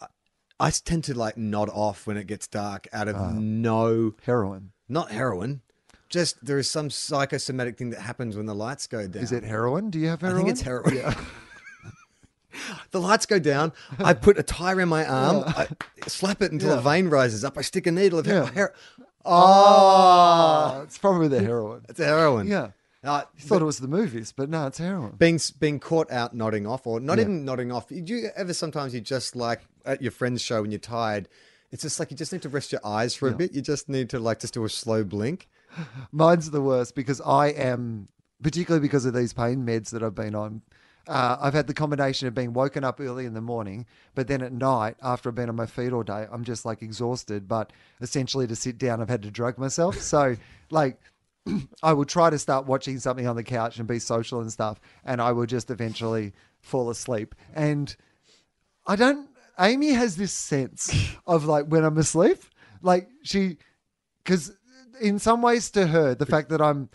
I- I tend to like nod off when it gets dark out of Ah. no, Heroin. not heroin. Just there is some psychosomatic thing that happens when the lights go down. Is it heroin? Do you have heroin? I think it's heroin. (laughs) the lights go down. I put a tie around my arm. I slap it until a vein rises up. I stick a needle of Yeah. her- her- Oh, it's probably the heroin. It's heroin. Yeah. Uh, You thought it was the movies, but no, it's heroin. being being caught out nodding off, or not Yeah. even nodding off. Do you ever sometimes you just like at your friend's show when you're tired? It's just like you just need to rest your eyes for a Yeah. bit. You just need to like just do a slow blink. Mine's the worst because I am, particularly because of these pain meds that I've been on. Uh, I've had the combination of being woken up early in the morning, but then at night, after I've been on my feet all day, I'm just like exhausted. But essentially, to sit down, I've had to drug myself. So, like, (clears throat) I will try to start watching something on the couch and be social and stuff, and I will just eventually fall asleep. And I don't. Amy has this sense (laughs) of like when I'm asleep, like she, because in some ways to her, the fact that I'm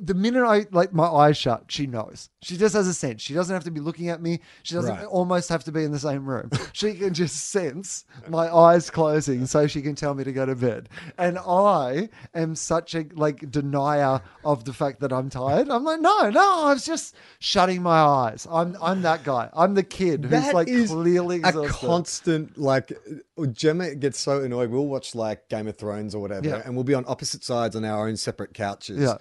the minute I like my eyes shut, she knows. She just has a sense. She doesn't have to be looking at me. She doesn't Right. almost have to be in the same room. She can just sense my eyes closing so she can tell me to go to bed. And I am such a like denier of the fact that I'm tired. I'm like, no, no, I was just shutting my eyes. I'm I'm that guy. I'm the kid who's That like is clearly a constant like Gemma gets so annoyed. We'll watch like Game of Thrones or whatever, Yeah. and we'll be on opposite sides on our own separate couches. Yeah.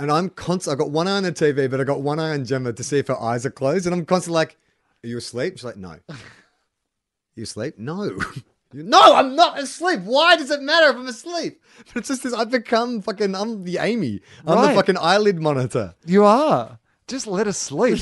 And I'm constant. I've got one eye on the TV, but I got one eye on Gemma to see if her eyes are closed, and I'm constantly like, "Are you asleep?" She's like, "No." (laughs) you asleep? No. (laughs) No, I'm not asleep. Why does it matter if I'm asleep? (laughs) But it's just this. I've become fucking. I'm the Amy. I'm Right. the fucking eyelid monitor. You are. Just let us sleep.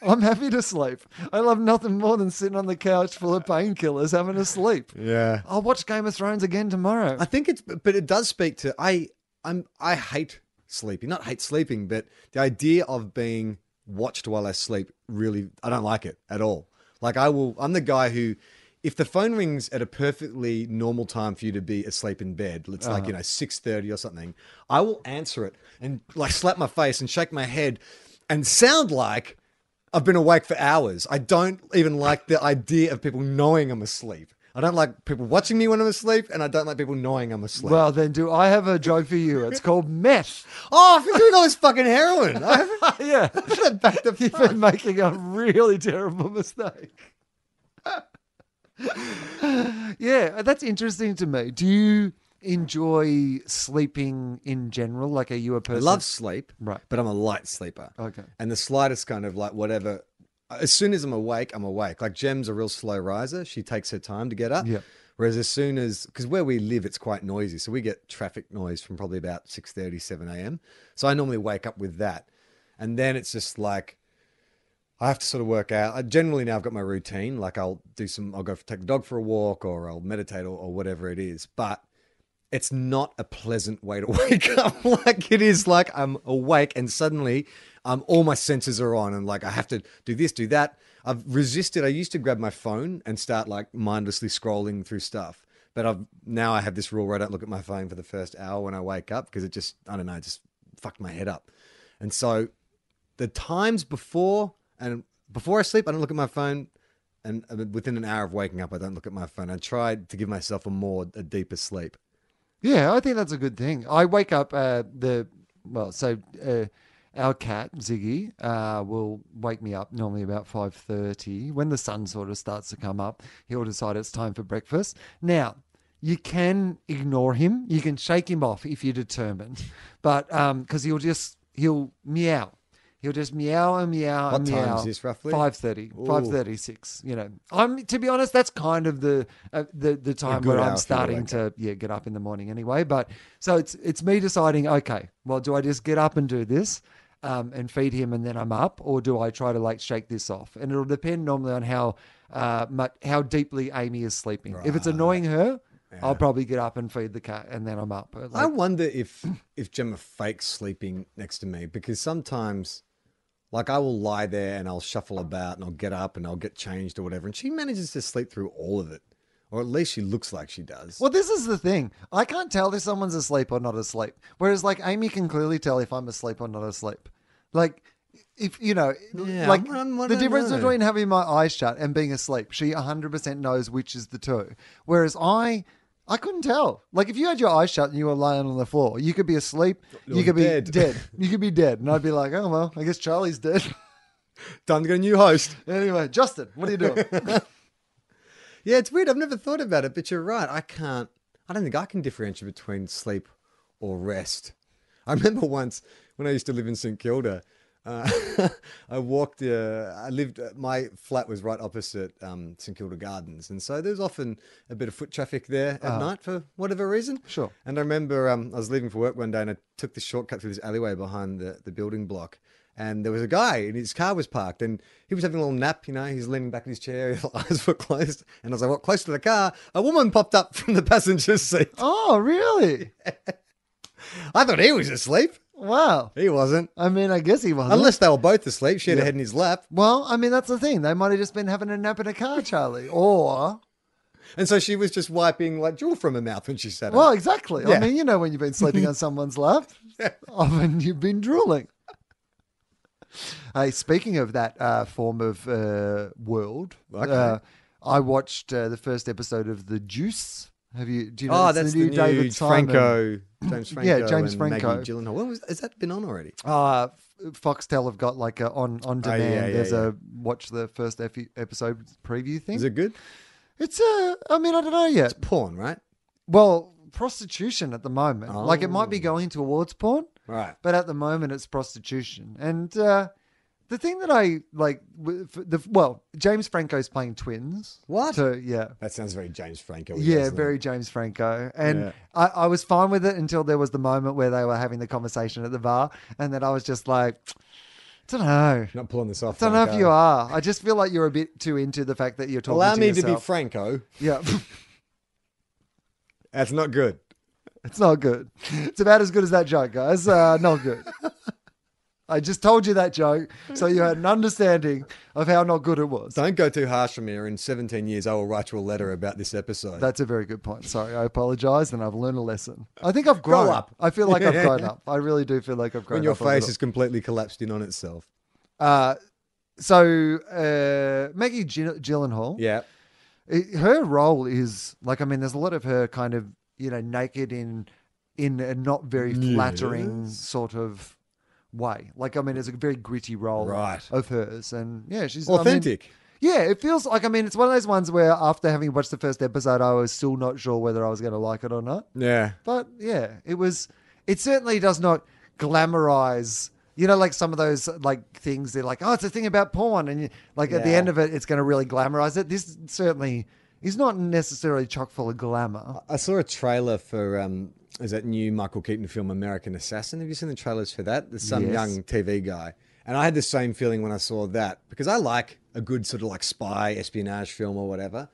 I'm happy to sleep. I love nothing more than sitting on the couch full of painkillers having a sleep. Yeah. I'll watch Game of Thrones again tomorrow. I think it's, but it does speak to I. I'm I hate sleeping, not hate sleeping, but the idea of being watched while I sleep really, I don't like it at all. Like I will, I'm the guy who, if the phone rings at a perfectly normal time for you to be asleep in bed, it's like you uh-huh. know six thirty or something, I will answer it and like slap my face and shake my head and sound like I've been awake for hours. I don't even like the idea of people knowing I'm asleep. I don't like people watching me when I'm asleep, and I don't like people knowing I'm asleep. Well, then, do I have a joke for you? It's called meth. (laughs) oh, I've been doing all this fucking heroin. I haven't (laughs) yeah. put it back to You've been making a really terrible mistake. yeah, that's interesting to me. Do you enjoy sleeping in general? Like, are you a person? I love sleep, Right. but I'm a light sleeper. Okay. And the slightest kind of like whatever, as soon as I'm awake, I'm awake. Like Jem's a real slow riser. She takes her time to get up. Yeah. Whereas as soon as, because where we live, it's quite noisy. So we get traffic noise from probably about 6.30, 7 a.m. So I normally wake up with that. And then it's just like, I have to sort of work out. I generally now I've got my routine. Like I'll do some, I'll go for, take the dog for a walk or I'll meditate or, or whatever it is. But it's not a pleasant way to (laughs) wake up. like it is like I'm awake and suddenly um, all my senses are on and like I have to do this, do that. I've resisted. I used to grab my phone and start like mindlessly scrolling through stuff. But I've now I have this rule where I don't look at my phone for the first hour when I wake up because it just I don't know, just fucked my head up. And so the times before and before I sleep, I don't look at my phone. And uh, within an hour of waking up, I don't look at my phone. I try to give myself a more, a deeper sleep. Yeah, I think that's a good thing. I wake up uh, the well, so uh, our cat Ziggy uh, will wake me up normally about five thirty when the sun sort of starts to come up. He'll decide it's time for breakfast. Now you can ignore him. You can shake him off if you're determined, but because he'll just he'll meow. He'll just meow and meow What and time meow. is this roughly? 5.30, 5.36, you know. I'm, to be honest, that's kind of the uh, the, the time where I'm for you to starting to yeah get up in the morning anyway. But so it's it's me deciding. Okay, well, do I just get up and do this um, and feed him and then I'm up, or do I try to like shake this off? And it'll depend normally on how uh much, how deeply Amy is sleeping. If it's annoying her, I'll probably get up and feed the cat and then I'm up. Like, I wonder if if Gemma fakes sleeping next to me because sometimes, like, I will lie there and I'll shuffle about and I'll get up and I'll get changed or whatever, and she manages to sleep through all of it, or at least she looks like she does. Well, this is the thing. I can't tell if someone's asleep or not asleep. Whereas, like, Amy can clearly tell if I'm asleep or not asleep. Like, if, you know, Yeah, like I'm- I the don't difference know. between having my eyes shut and being asleep, she 100% knows which is the two. Whereas I. I couldn't tell. Like if you had your eyes shut and you were lying on the floor, you could be asleep, you Or could be dead. dead. (laughs) You could be dead, and I'd be like, "Oh well, I guess Charlie's dead." (laughs) Time to get a new host. (laughs) anyway, Justin, what are you doing? Yeah, it's weird. I've never thought about it, but you're right. I can't. I don't think I can differentiate between sleep or rest. I (laughs) remember once when I used to live in St Kilda. Uh, (laughs) I walked. Uh, I lived. My flat was right opposite um, St Kilda Gardens, and so there's often a bit of foot traffic there at night for whatever reason. Sure. And I remember um, I was leaving for work one day, and I took the shortcut through this alleyway behind the, the building block. And there was a guy, and his car was parked, and he was having a little nap. You know, he's leaning back in his chair, (laughs) his eyes were closed. And as I was like, "What?" Close to the car, a woman popped up from the passenger seat. (laughs) oh, really? (laughs) I thought he was asleep. Wow. He wasn't, I mean, I guess he wasn't. unless they were both asleep. She had Yeah. a head in his lap, Well, I mean, that's the thing. They might have just been having a nap in a car, Charlie. Or, and so she was just wiping like drool from her mouth when she sat well, up. exactly. I mean, you know, when you've been sleeping on someone's lap, often you've been drooling. Hey, speaking of that uh, form of uh, world, Okay. uh, I watched uh, the first episode of The Deuce. Have you? Do you know? Oh, that's the new, David Franco, James (clears throat) Franco, Yeah, James Franco. Maggie Gyllenhaal. When was has that been on already? Uh, Foxtel have got like a on on Oh, yeah, demand. yeah, There's yeah. a watch the first epi- episode preview thing. Is it good? It's a. I mean, I don't know yet. It's porn, right? Well, prostitution at the moment. Like it might be Oh. going towards porn, Right. but at the moment it's prostitution. And uh, the thing that I like, the well, James Franco's playing twins. What? So yeah. That sounds very James Franco. Yeah, doesn't it? very James Franco. And Yeah. I, I was fine with it until there was the moment where they were having the conversation at the bar. And then I was just like, don't know. Not pulling this off. Don't know if you are. I just feel like you're a bit too into the fact that you're talking Allow to me to be. Franco. yeah. (laughs) That's not good. It's not good. It's about as good as that joke, guys. Uh, not good. (laughs) I just told you that joke so you had an understanding of how not good it was. Don't go too harsh on me, or in 17 years I will write you a letter about this episode. That's a very good point. Sorry, I apologize, and I've learned a lesson. I think I've grown up. I feel like I've (laughs) grown up. I really do feel like I've grown up. when your up. face is completely collapsed in on itself. Uh, so uh, Maggie Gy- Gyllenhaal Yeah. it, her role is like I mean, there's a lot of her kind of you know naked in in a not very flattering Yes. sort of way. Like I mean, it's a very gritty role Right. of hers, and yeah, she's I mean, Authentic. yeah, it feels like I mean, it's one of those ones where after having watched the first episode, I was still not sure whether I was going to like it or not. yeah. But yeah, it was. It certainly does not glamorize. You know, like some of those like things. They're like, oh, it's a thing about porn, and you, like at the end of it, it's going to really glamorize it. This certainly is not necessarily chock full of glamour. I saw a trailer for um, is that new Michael Keaton film American Assassin? Have you seen the trailers for that? There's some Yes. young TV guy, and I had the same feeling when I saw that because I like a good sort of like spy espionage film or whatever.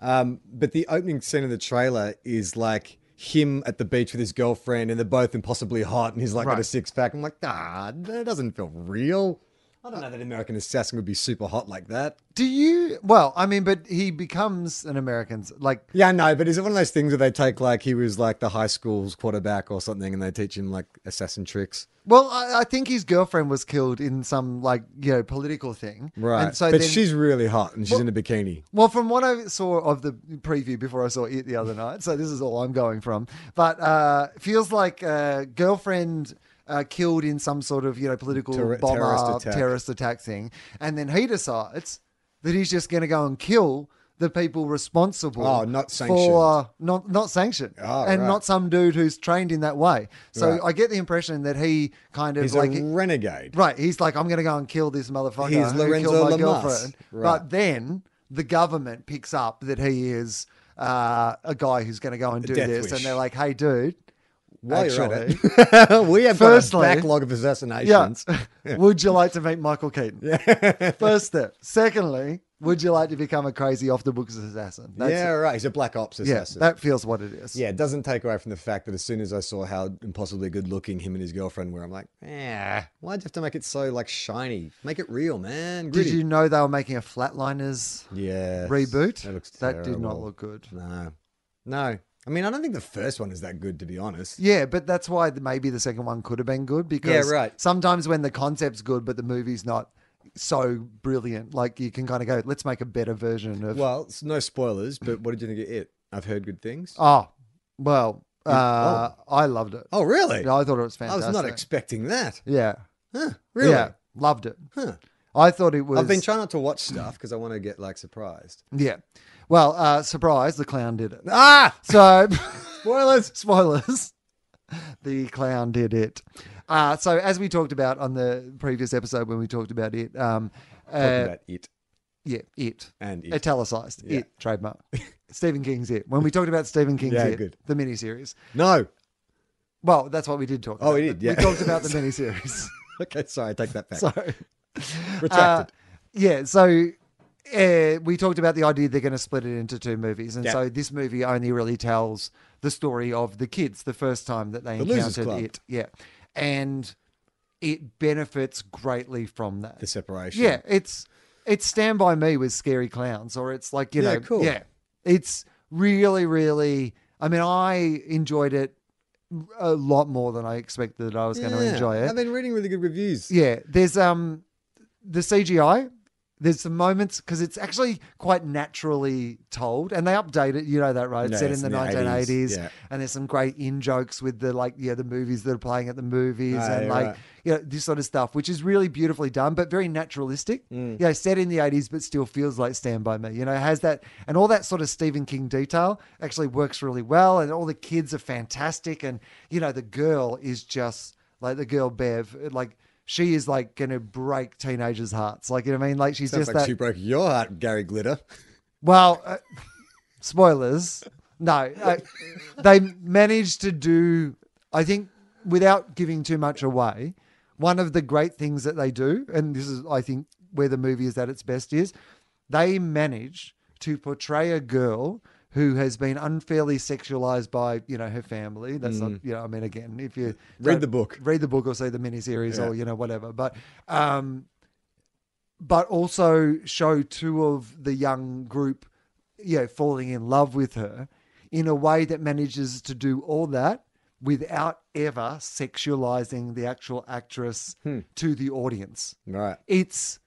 Um, but the opening scene of the trailer is like him at the beach with his girlfriend, and they're both impossibly hot, and he's like got a six pack. I'm like, ah, that doesn't feel real. I don't know that American Assassin would be super hot like that. Do you? Well, I mean, but he becomes an American. Like, Yeah, no, but is it one of those things where they take like he was like the high school's quarterback or something, and they teach him like assassin tricks? well, I, I think his girlfriend was killed in some like you know political thing, Right. And so but then, she's really hot and she's in a bikini. Well, from what I saw of the preview before I saw it the other night, so this is all I'm going from. But uh, feels like uh, girlfriend uh, killed in some sort of you know political Terror- bomber terrorist terrorist attack. attack. thing, and then he decides that he's just going to go and kill the people responsible. Oh, not for not not sanctioned, Oh, and right. not some dude who's trained in that way. So Right. I get the impression that he kind of He's like a renegade. Right, he's like, I'm going to go and kill this motherfucker He's who Lorenzo killed my Lamas. girlfriend. Right. But then the government picks up that he is uh, a guy who's going to go and do death this, wish. and they're like, "Hey, dude, While you're at actually, it, eh? (laughs) we have Firstly- got a backlog of assassinations. yeah, (laughs) would you like to meet Michael Keaton? Yeah. (laughs) First step. Secondly, would you like to become a crazy off the books assassin? yeah, right. He's a black ops assassin. yeah, that feels what it is. yeah, it doesn't take away from the fact that as soon as I saw how impossibly good looking him and his girlfriend were, I'm like, yeah, why'd you have to make it so like shiny? Make it real, man. Did you know they were making a Flatliners Yeah. reboot? That looks That did not look good. No. No. I mean, I don't think the first one is that good, to be honest. Yeah, but that's why maybe the second one could have been good because yeah, right. sometimes when the concept's good but the movie's not so brilliant, like you can kind of go, let's make a better version of. Well, it's no spoilers, but what did you think of it? I've heard good things. oh, well, uh, I loved it. Oh, really? I thought it was fantastic. I was not expecting that. Yeah, Huh, really? yeah, loved it. Huh. I thought it was. I've been trying not to watch stuff because I want to get like surprised. Yeah. Well, uh, surprise, the clown did it. Ah! So, (laughs) Spoilers! spoilers. The clown did it. Uh, so, as we talked about on the previous episode when we talked about it, um, Talking uh, about it yeah, it. and it. Italicized. Yeah. It, trademark. Stephen King's It. When we talked about Stephen King's Yeah, It, good. the miniseries. No. Well, that's what we did talk about. Oh, we did, yeah. We talked about the (laughs) miniseries. Okay, sorry, I take that back. (laughs) Sorry. Retracted. uh, yeah, so uh, we talked about the idea they're going to split it into two movies. And Yeah. so this movie only really tells the story of the kids the first time that they The encountered it. Yeah. And it benefits greatly from that. the separation. Yeah, it's it's Stand by Me with scary clowns, or it's like you Yeah, know, cool. yeah, it's really, really. I mean, I enjoyed it a lot more than I expected that I was going to enjoy it. I've been reading really good reviews. yeah, there's um the CGI. There's some moments because it's actually quite naturally told, and they update it. You know that, right? It's Yeah, set it's in the in the 1980s, 80s, yeah. and there's some great in jokes with the like, yeah, the movies that are playing at the movies, Ah, and yeah, like, right. you know, this sort of stuff, which is really beautifully done, but very naturalistic. Mm. You know, set in the 80s, but still feels like Stand By Me. You know, has that, and all that sort of Stephen King detail actually works really well, and all the kids are fantastic, and, you know, the girl is just like the girl Bev, like, she is like going to break teenagers' hearts. Like, you know what I mean? Like, she's Sounds just like that. she broke your heart, Gary Glitter. Well, uh, (laughs) spoilers. No, uh, they managed to do. I think without giving too much away, one of the great things that they do, and this is, I think, where the movie is at its best, is they manage to portray a girl who has been unfairly sexualized by you know her family. That's not you know. I mean, again, if you Mm. Read the book. read the book or see the miniseries Yeah. or you know whatever, but. um but also show two of the young group, you know, falling in love with her in a way that manages to do all that without ever sexualizing the actual actress Hmm. to the audience. Right. It's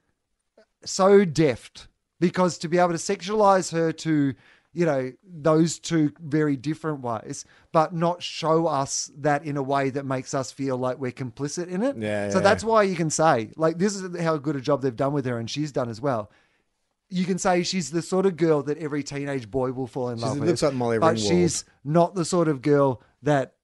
so deft because to be able to sexualize her to you know those two very different ways but not show us that in a way that makes us feel like we're complicit in it Yeah, so yeah. that's why you can say like this is how good a job they've done with her and she's done as well you can say she's the sort of girl that every teenage boy will fall in She's- love it with looks like Molly but Ringwald. she's not the sort of girl that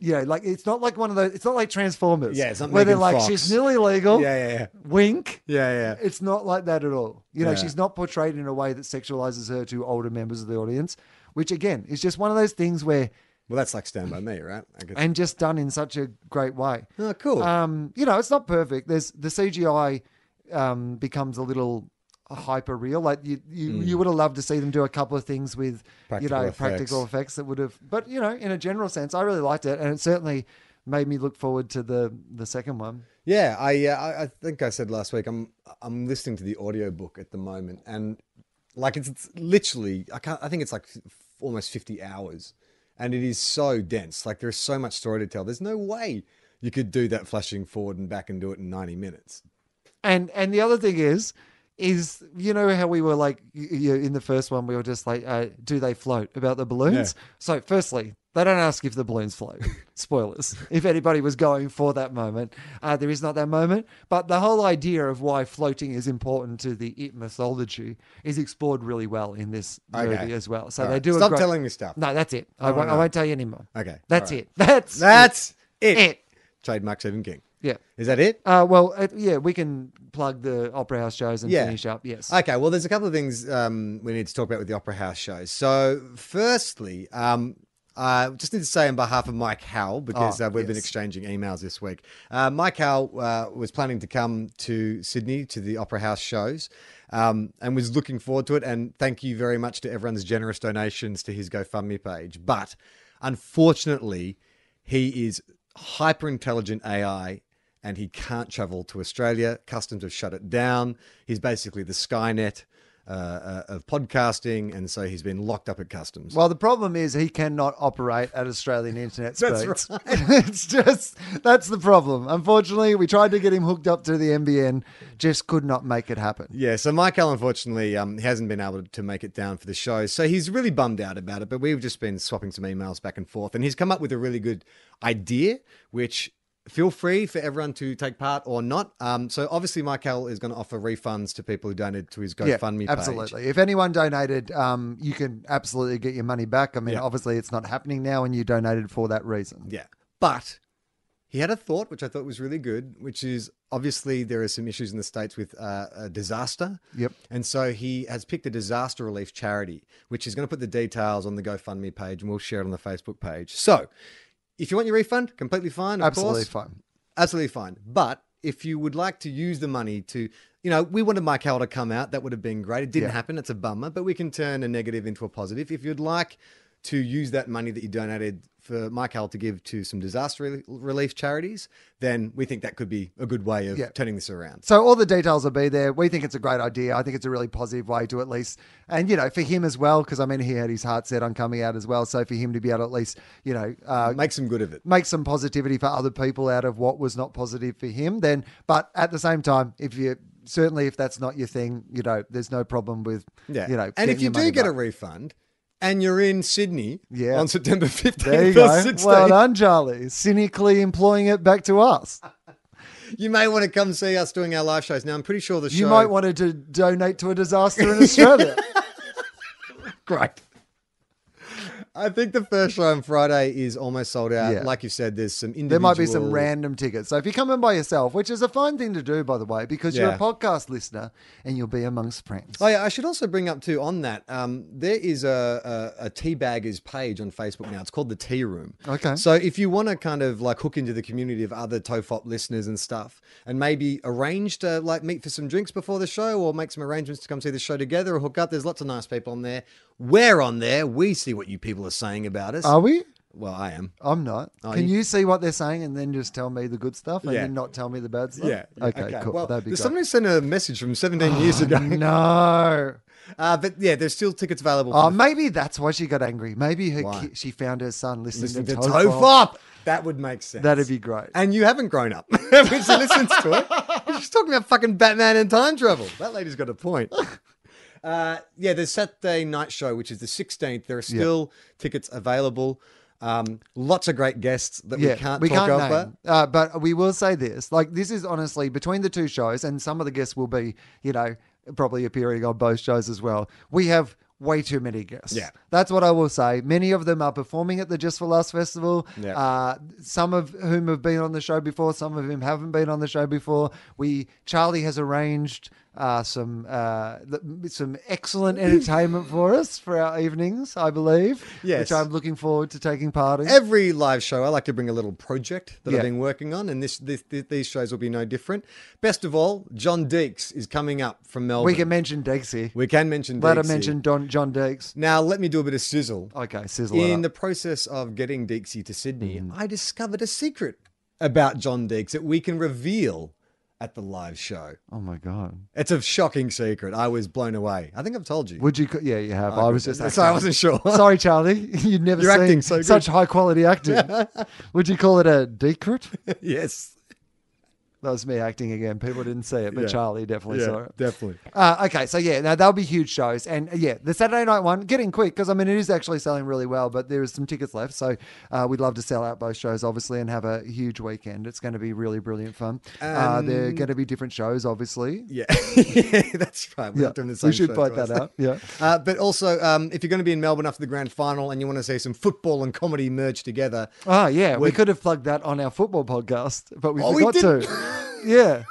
you know, like it's not like one of those. It's not like Transformers. Yeah, it's not where they're like Fox. she's nearly legal. Yeah, yeah, yeah. Wink. Yeah, yeah. It's not like that at all. You know, Yeah. she's not portrayed in a way that sexualizes her to older members of the audience, which again is just one of those things where, Well, that's like Stand By Me, right? And just done in such a great way. oh, cool. Um, you know, it's not perfect. There's the CGI um, becomes a little hyper real. Like you, you, you would have loved to see them do a couple of things with. Practical you know, effects. practical effects that would have. But you know, in a general sense, I really liked it, and it certainly made me look forward to the the second one. Yeah, I, uh, I think I said last week I'm I'm listening to the audiobook at the moment, and like it's, it's literally I can't I think it's like f- almost fifty hours, and it is so dense. Like there's so much story to tell. There's no way you could do that flashing forward and back and do it in ninety minutes. And and the other thing is, is you know how we were like y- y- in the first one we were just like, uh, do they float about the balloons? So firstly, they don't ask if the balloons float. (laughs) Spoilers. If anybody was going for that moment, uh, there is not that moment. But the whole idea of why floating is important to the it mythology is explored really well in this Okay. movie as well. So All they right. do. Stop a great... telling me stuff. No, that's it. I, Oh, won't, I won't tell you anymore. Okay, That's right. it. That's That's it. it. Trademark Stephen King. Yeah. Is that it? Uh, well, uh, yeah, we can plug the opera house shows and Yeah. finish up. Yes. Okay, well, there's a couple of things um, we need to talk about with the Opera House shows. So, firstly, um, I just need to say on behalf of Mike Howell, because Oh, uh, we've been yes. exchanging emails this week. Uh, Mike Howell uh, was planning to come to Sydney to the Opera House shows um, and was looking forward to it. And thank you very much to everyone's generous donations to his GoFundMe page. But unfortunately, he is hyper intelligent AI and he can't travel to Australia. Customs have shut it down. He's basically the Skynet uh, uh, of podcasting, and so he's been locked up at customs. Well, the problem is he cannot operate at Australian internet speeds. (laughs) That's speeds. (laughs) it's just that's the problem. Unfortunately, we tried to get him hooked up to the NBN, just could not make it happen. yeah, so Michael unfortunately um, hasn't been able to make it down for the show, so he's really bummed out about it. But we've just been swapping some emails back and forth, and he's come up with a really good idea, which feel free for everyone to take part or not. Um, so obviously, Michael is going to offer refunds to people who donated to his GoFundMe page. absolutely. If anyone donated, um, you can absolutely get your money back. I mean, Yeah. obviously, it's not happening now, and you donated for that reason. Yeah. But he had a thought, which I thought was really good, which is obviously there are some issues in the States with uh, a disaster. Yep. And so he has picked a disaster relief charity, which is going to put the details on the GoFundMe page and we'll share it on the Facebook page. So if you want your refund, completely fine. Of Absolutely course. fine. Absolutely fine. But if you would like to use the money to, you know, we wanted Mike Howell to come out. That would have been great. It didn't Yeah. happen. It's a bummer, but we can turn a negative into a positive. If you'd like to use that money that you donated for Michael to give to some disaster rel- relief charities, then we think that could be a good way of Yeah. turning this around. So all the details will be there. We think it's a great idea. I think it's a really positive way to at least, and you know, for him as well, because I mean, he had his heart set on coming out as well. So for him to be able to at least, you know, uh, Make some good of it. make some positivity for other people out of what was not positive for him, then, but at the same time, if you certainly if that's not your thing, you know, there's no problem with, Yeah. you know, and if you do money get a refund and you're in Sydney Yeah. on September 15th there you or go. 16th, Well done, Charlie. Cynically employing it back to us. (laughs) you may want to come see us doing our live shows. Now, I'm pretty sure the show. You might want to donate to a disaster in Australia. (laughs) Great. I think the first show on Friday is almost sold out. Yeah. Like you said, there's some individual. There might be some random tickets. So if you come in by yourself, which is a fine thing to do, by the way, because you're a podcast listener and you'll be amongst friends. Oh yeah, I should also bring up too on that. Um, there is a, a, a teabaggers page on Facebook now. It's called the Tea Room. Okay. So if you want to kind of like hook into the community of other Tofop listeners and stuff, and maybe arrange to like meet for some drinks before the show, or make some arrangements to come see the show together, or hook up. There's lots of nice people on there. We're on there. We see what you people are saying about us. Are we? well, I am. I'm not. Oh, Can you- you... see what they're saying and then just tell me the good stuff and Yeah. then not tell me the bad stuff? Yeah. Okay, cool. Well, That'd be there's great. somebody sent a message from 17 years ago. No. (laughs) Uh, but yeah, there's still tickets available. Oh, maybe that's why she got angry. Maybe her Why? ki- she found her son listening, to, to Tofop. Tofop. That would make sense. That'd be great. And you haven't grown up (laughs) when she listens to it. She's talking about fucking Batman and time travel. That lady's got a point. (laughs) Uh, yeah, the Saturday night show, which is the 16th. There are still tickets available. Um, lots of great guests that we can't talk about. name. Uh, but we will say this: like this is honestly between the two shows, and some of the guests will be, you know, probably appearing on both shows as well. We have way too many guests. Yeah. that's what I will say. Many of them are performing at the Just for Laughs festival. Yeah. Uh, some of whom have been on the show before. Some of whom haven't been on the show before. We Charlie has arranged. Uh, some uh, th- some excellent entertainment for us for our evenings, I believe. Yes. which I'm looking forward to taking part in. Every live show, I like to bring a little project that Yeah. I've been working on, and this, this, this these shows will be no different. Best of all, John Deeks is coming up from Melbourne. we can mention Deeksy. we can mention. Let her Deeks mention Don, John Deeks. Now, let me do a bit of sizzle. Okay, sizzle In. Mm. the process of getting Deeksy to Sydney, I discovered a secret about John Deeks that we can reveal at the live show. oh my god! It's a shocking secret. I was blown away. I think I've told you. Would you? co- Yeah, you have. I was just. Sorry. I wasn't sure. (laughs) Sorry, Charlie. (laughs) You'd never You're seen acting so good. such high quality acting. (laughs) Would you call it a decret? yes. That was me acting again. People didn't see it, but Yeah. Charlie definitely saw it. definitely. Uh, okay, so yeah, now they'll be huge shows, and uh, yeah, the Saturday night one getting quick because I mean it is actually selling really well, but there is some tickets left, so uh, we'd love to sell out both shows obviously and have a huge weekend. It's going to be really brilliant fun. uh, they're going to be different shows, obviously. Yeah. yeah, (laughs) that's right. We're Yeah, not doing the same we should point that out. Yeah. (laughs) Uh, but also, um, if you're going to be in Melbourne after the grand final and you want to see some football and comedy merged together, Oh yeah, we We- could have plugged that on our football podcast, but we Oh, we forgot to. (laughs) yeah,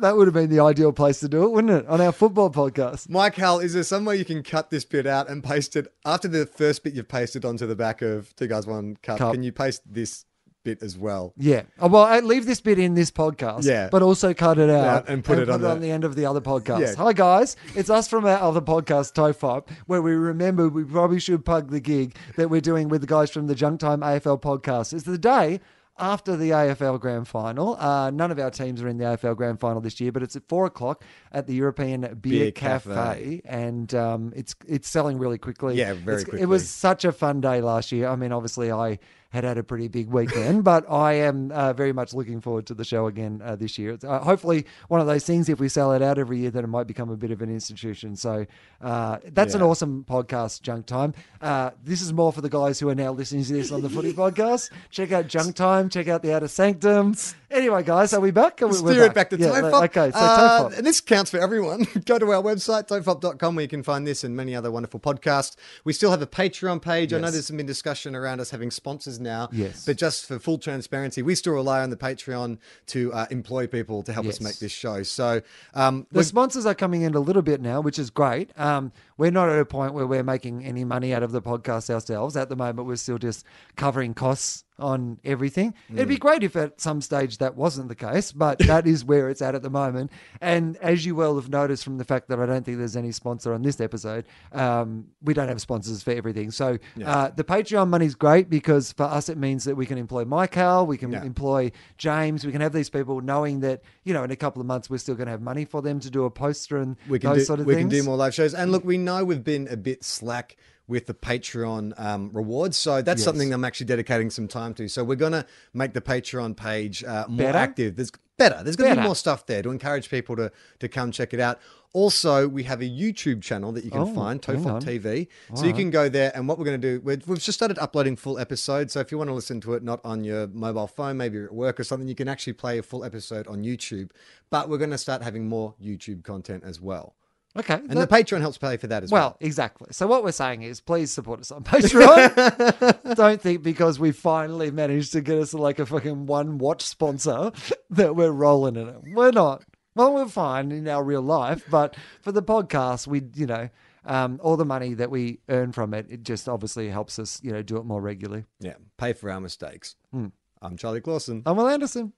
that would have been the ideal place to do it, wouldn't it? On our football podcast. Mike Hal, is there some way you can cut this bit out and paste it after the first bit you've pasted onto the back of Two Guys One Cup? Cup. Can you paste this bit as well? Yeah. Oh, well, I leave this bit in this podcast. Yeah. But also cut it out Out and put it on the- the end of the other podcast. Yeah. Hi guys, it's us from our other podcast, Tofop, where we remember we probably should plug the gig that we're doing with the guys from the Junk Time AFL podcast. It's the day after the AFL Grand Final. Uh, none of our teams are in the AFL Grand Final this year, but it's at four o'clock at the European Beer, Beer Cafe, Cafe. and um, it's it's selling really quickly. Yeah, very It's- It was such a fun day last year. I mean, obviously, I had had a pretty big weekend, but I am uh, very much looking forward to the show again uh, this year. It's uh, hopefully one of those things. If we sell it out every year, that it might become a bit of an institution. So uh, that's an awesome podcast, Junk Time. Uh, this is more for the guys who are now listening to this on the Footy (laughs) podcast. Check out Junk Time. Check out the Outer Sanctum. Anyway, guys, are we back? Are we- we're Steer it back to Yeah, Tofop. Okay, so Uh, Tofop. and this counts for everyone. (laughs) Go to our website, tofop.com, where you can find this and many other wonderful podcasts. We still have a Patreon page. I know Yes. there's been discussion around us having sponsors now. Yes. But just for full transparency, we still rely on the Patreon to uh, employ people to help us make this show. So um, The sponsors are coming in a little bit now, which is great. Um, we're not at a point where we're making any money out of the podcast ourselves. At the moment, we're still just covering costs on everything. It'd Mm. be great if at some stage that wasn't the case, but (laughs) that is where it's at at the moment. And as you well have noticed from the fact that I don't think there's any sponsor on this episode, um, we don't have sponsors for everything. So uh, the Patreon money's great because for us it means that we can employ Michael, we can Yeah. employ James, we can have these people knowing that you know in a couple of months we're still going to have money for them to do a poster and we can those do, sort of we things. can do more live shows. And look, we know we've been a bit slack with the Patreon um, rewards, so that's Yes. something I'm actually dedicating some time to. So we're gonna make the Patreon page uh, more Better? active. There's better. There's gonna Better. be more stuff there to encourage people to to come check it out. Also, we have a YouTube channel that you can Oh, find, Tofop. TV. so you can go there, and what we're going to do, we're, we've just started uploading full episodes. So if you want to listen to it not on your mobile phone, maybe you're at work or something, you can actually play a full episode on YouTube. But we're going to start having more YouTube content as well. Okay. And that- the Patreon helps pay for that as well. well, exactly. So what we're saying is, please support us on (laughs) Patreon. (laughs) Don't think because we finally managed to get us like a fucking one watch sponsor (laughs) that we're rolling in it. We're not. Well, we're fine in our real life, but for the podcast, we, you know, um, all the money that we earn from it, it just obviously helps us, you know, do it more regularly. Yeah, pay for our mistakes. I'm Charlie Clausen. I'm Wil Anderson.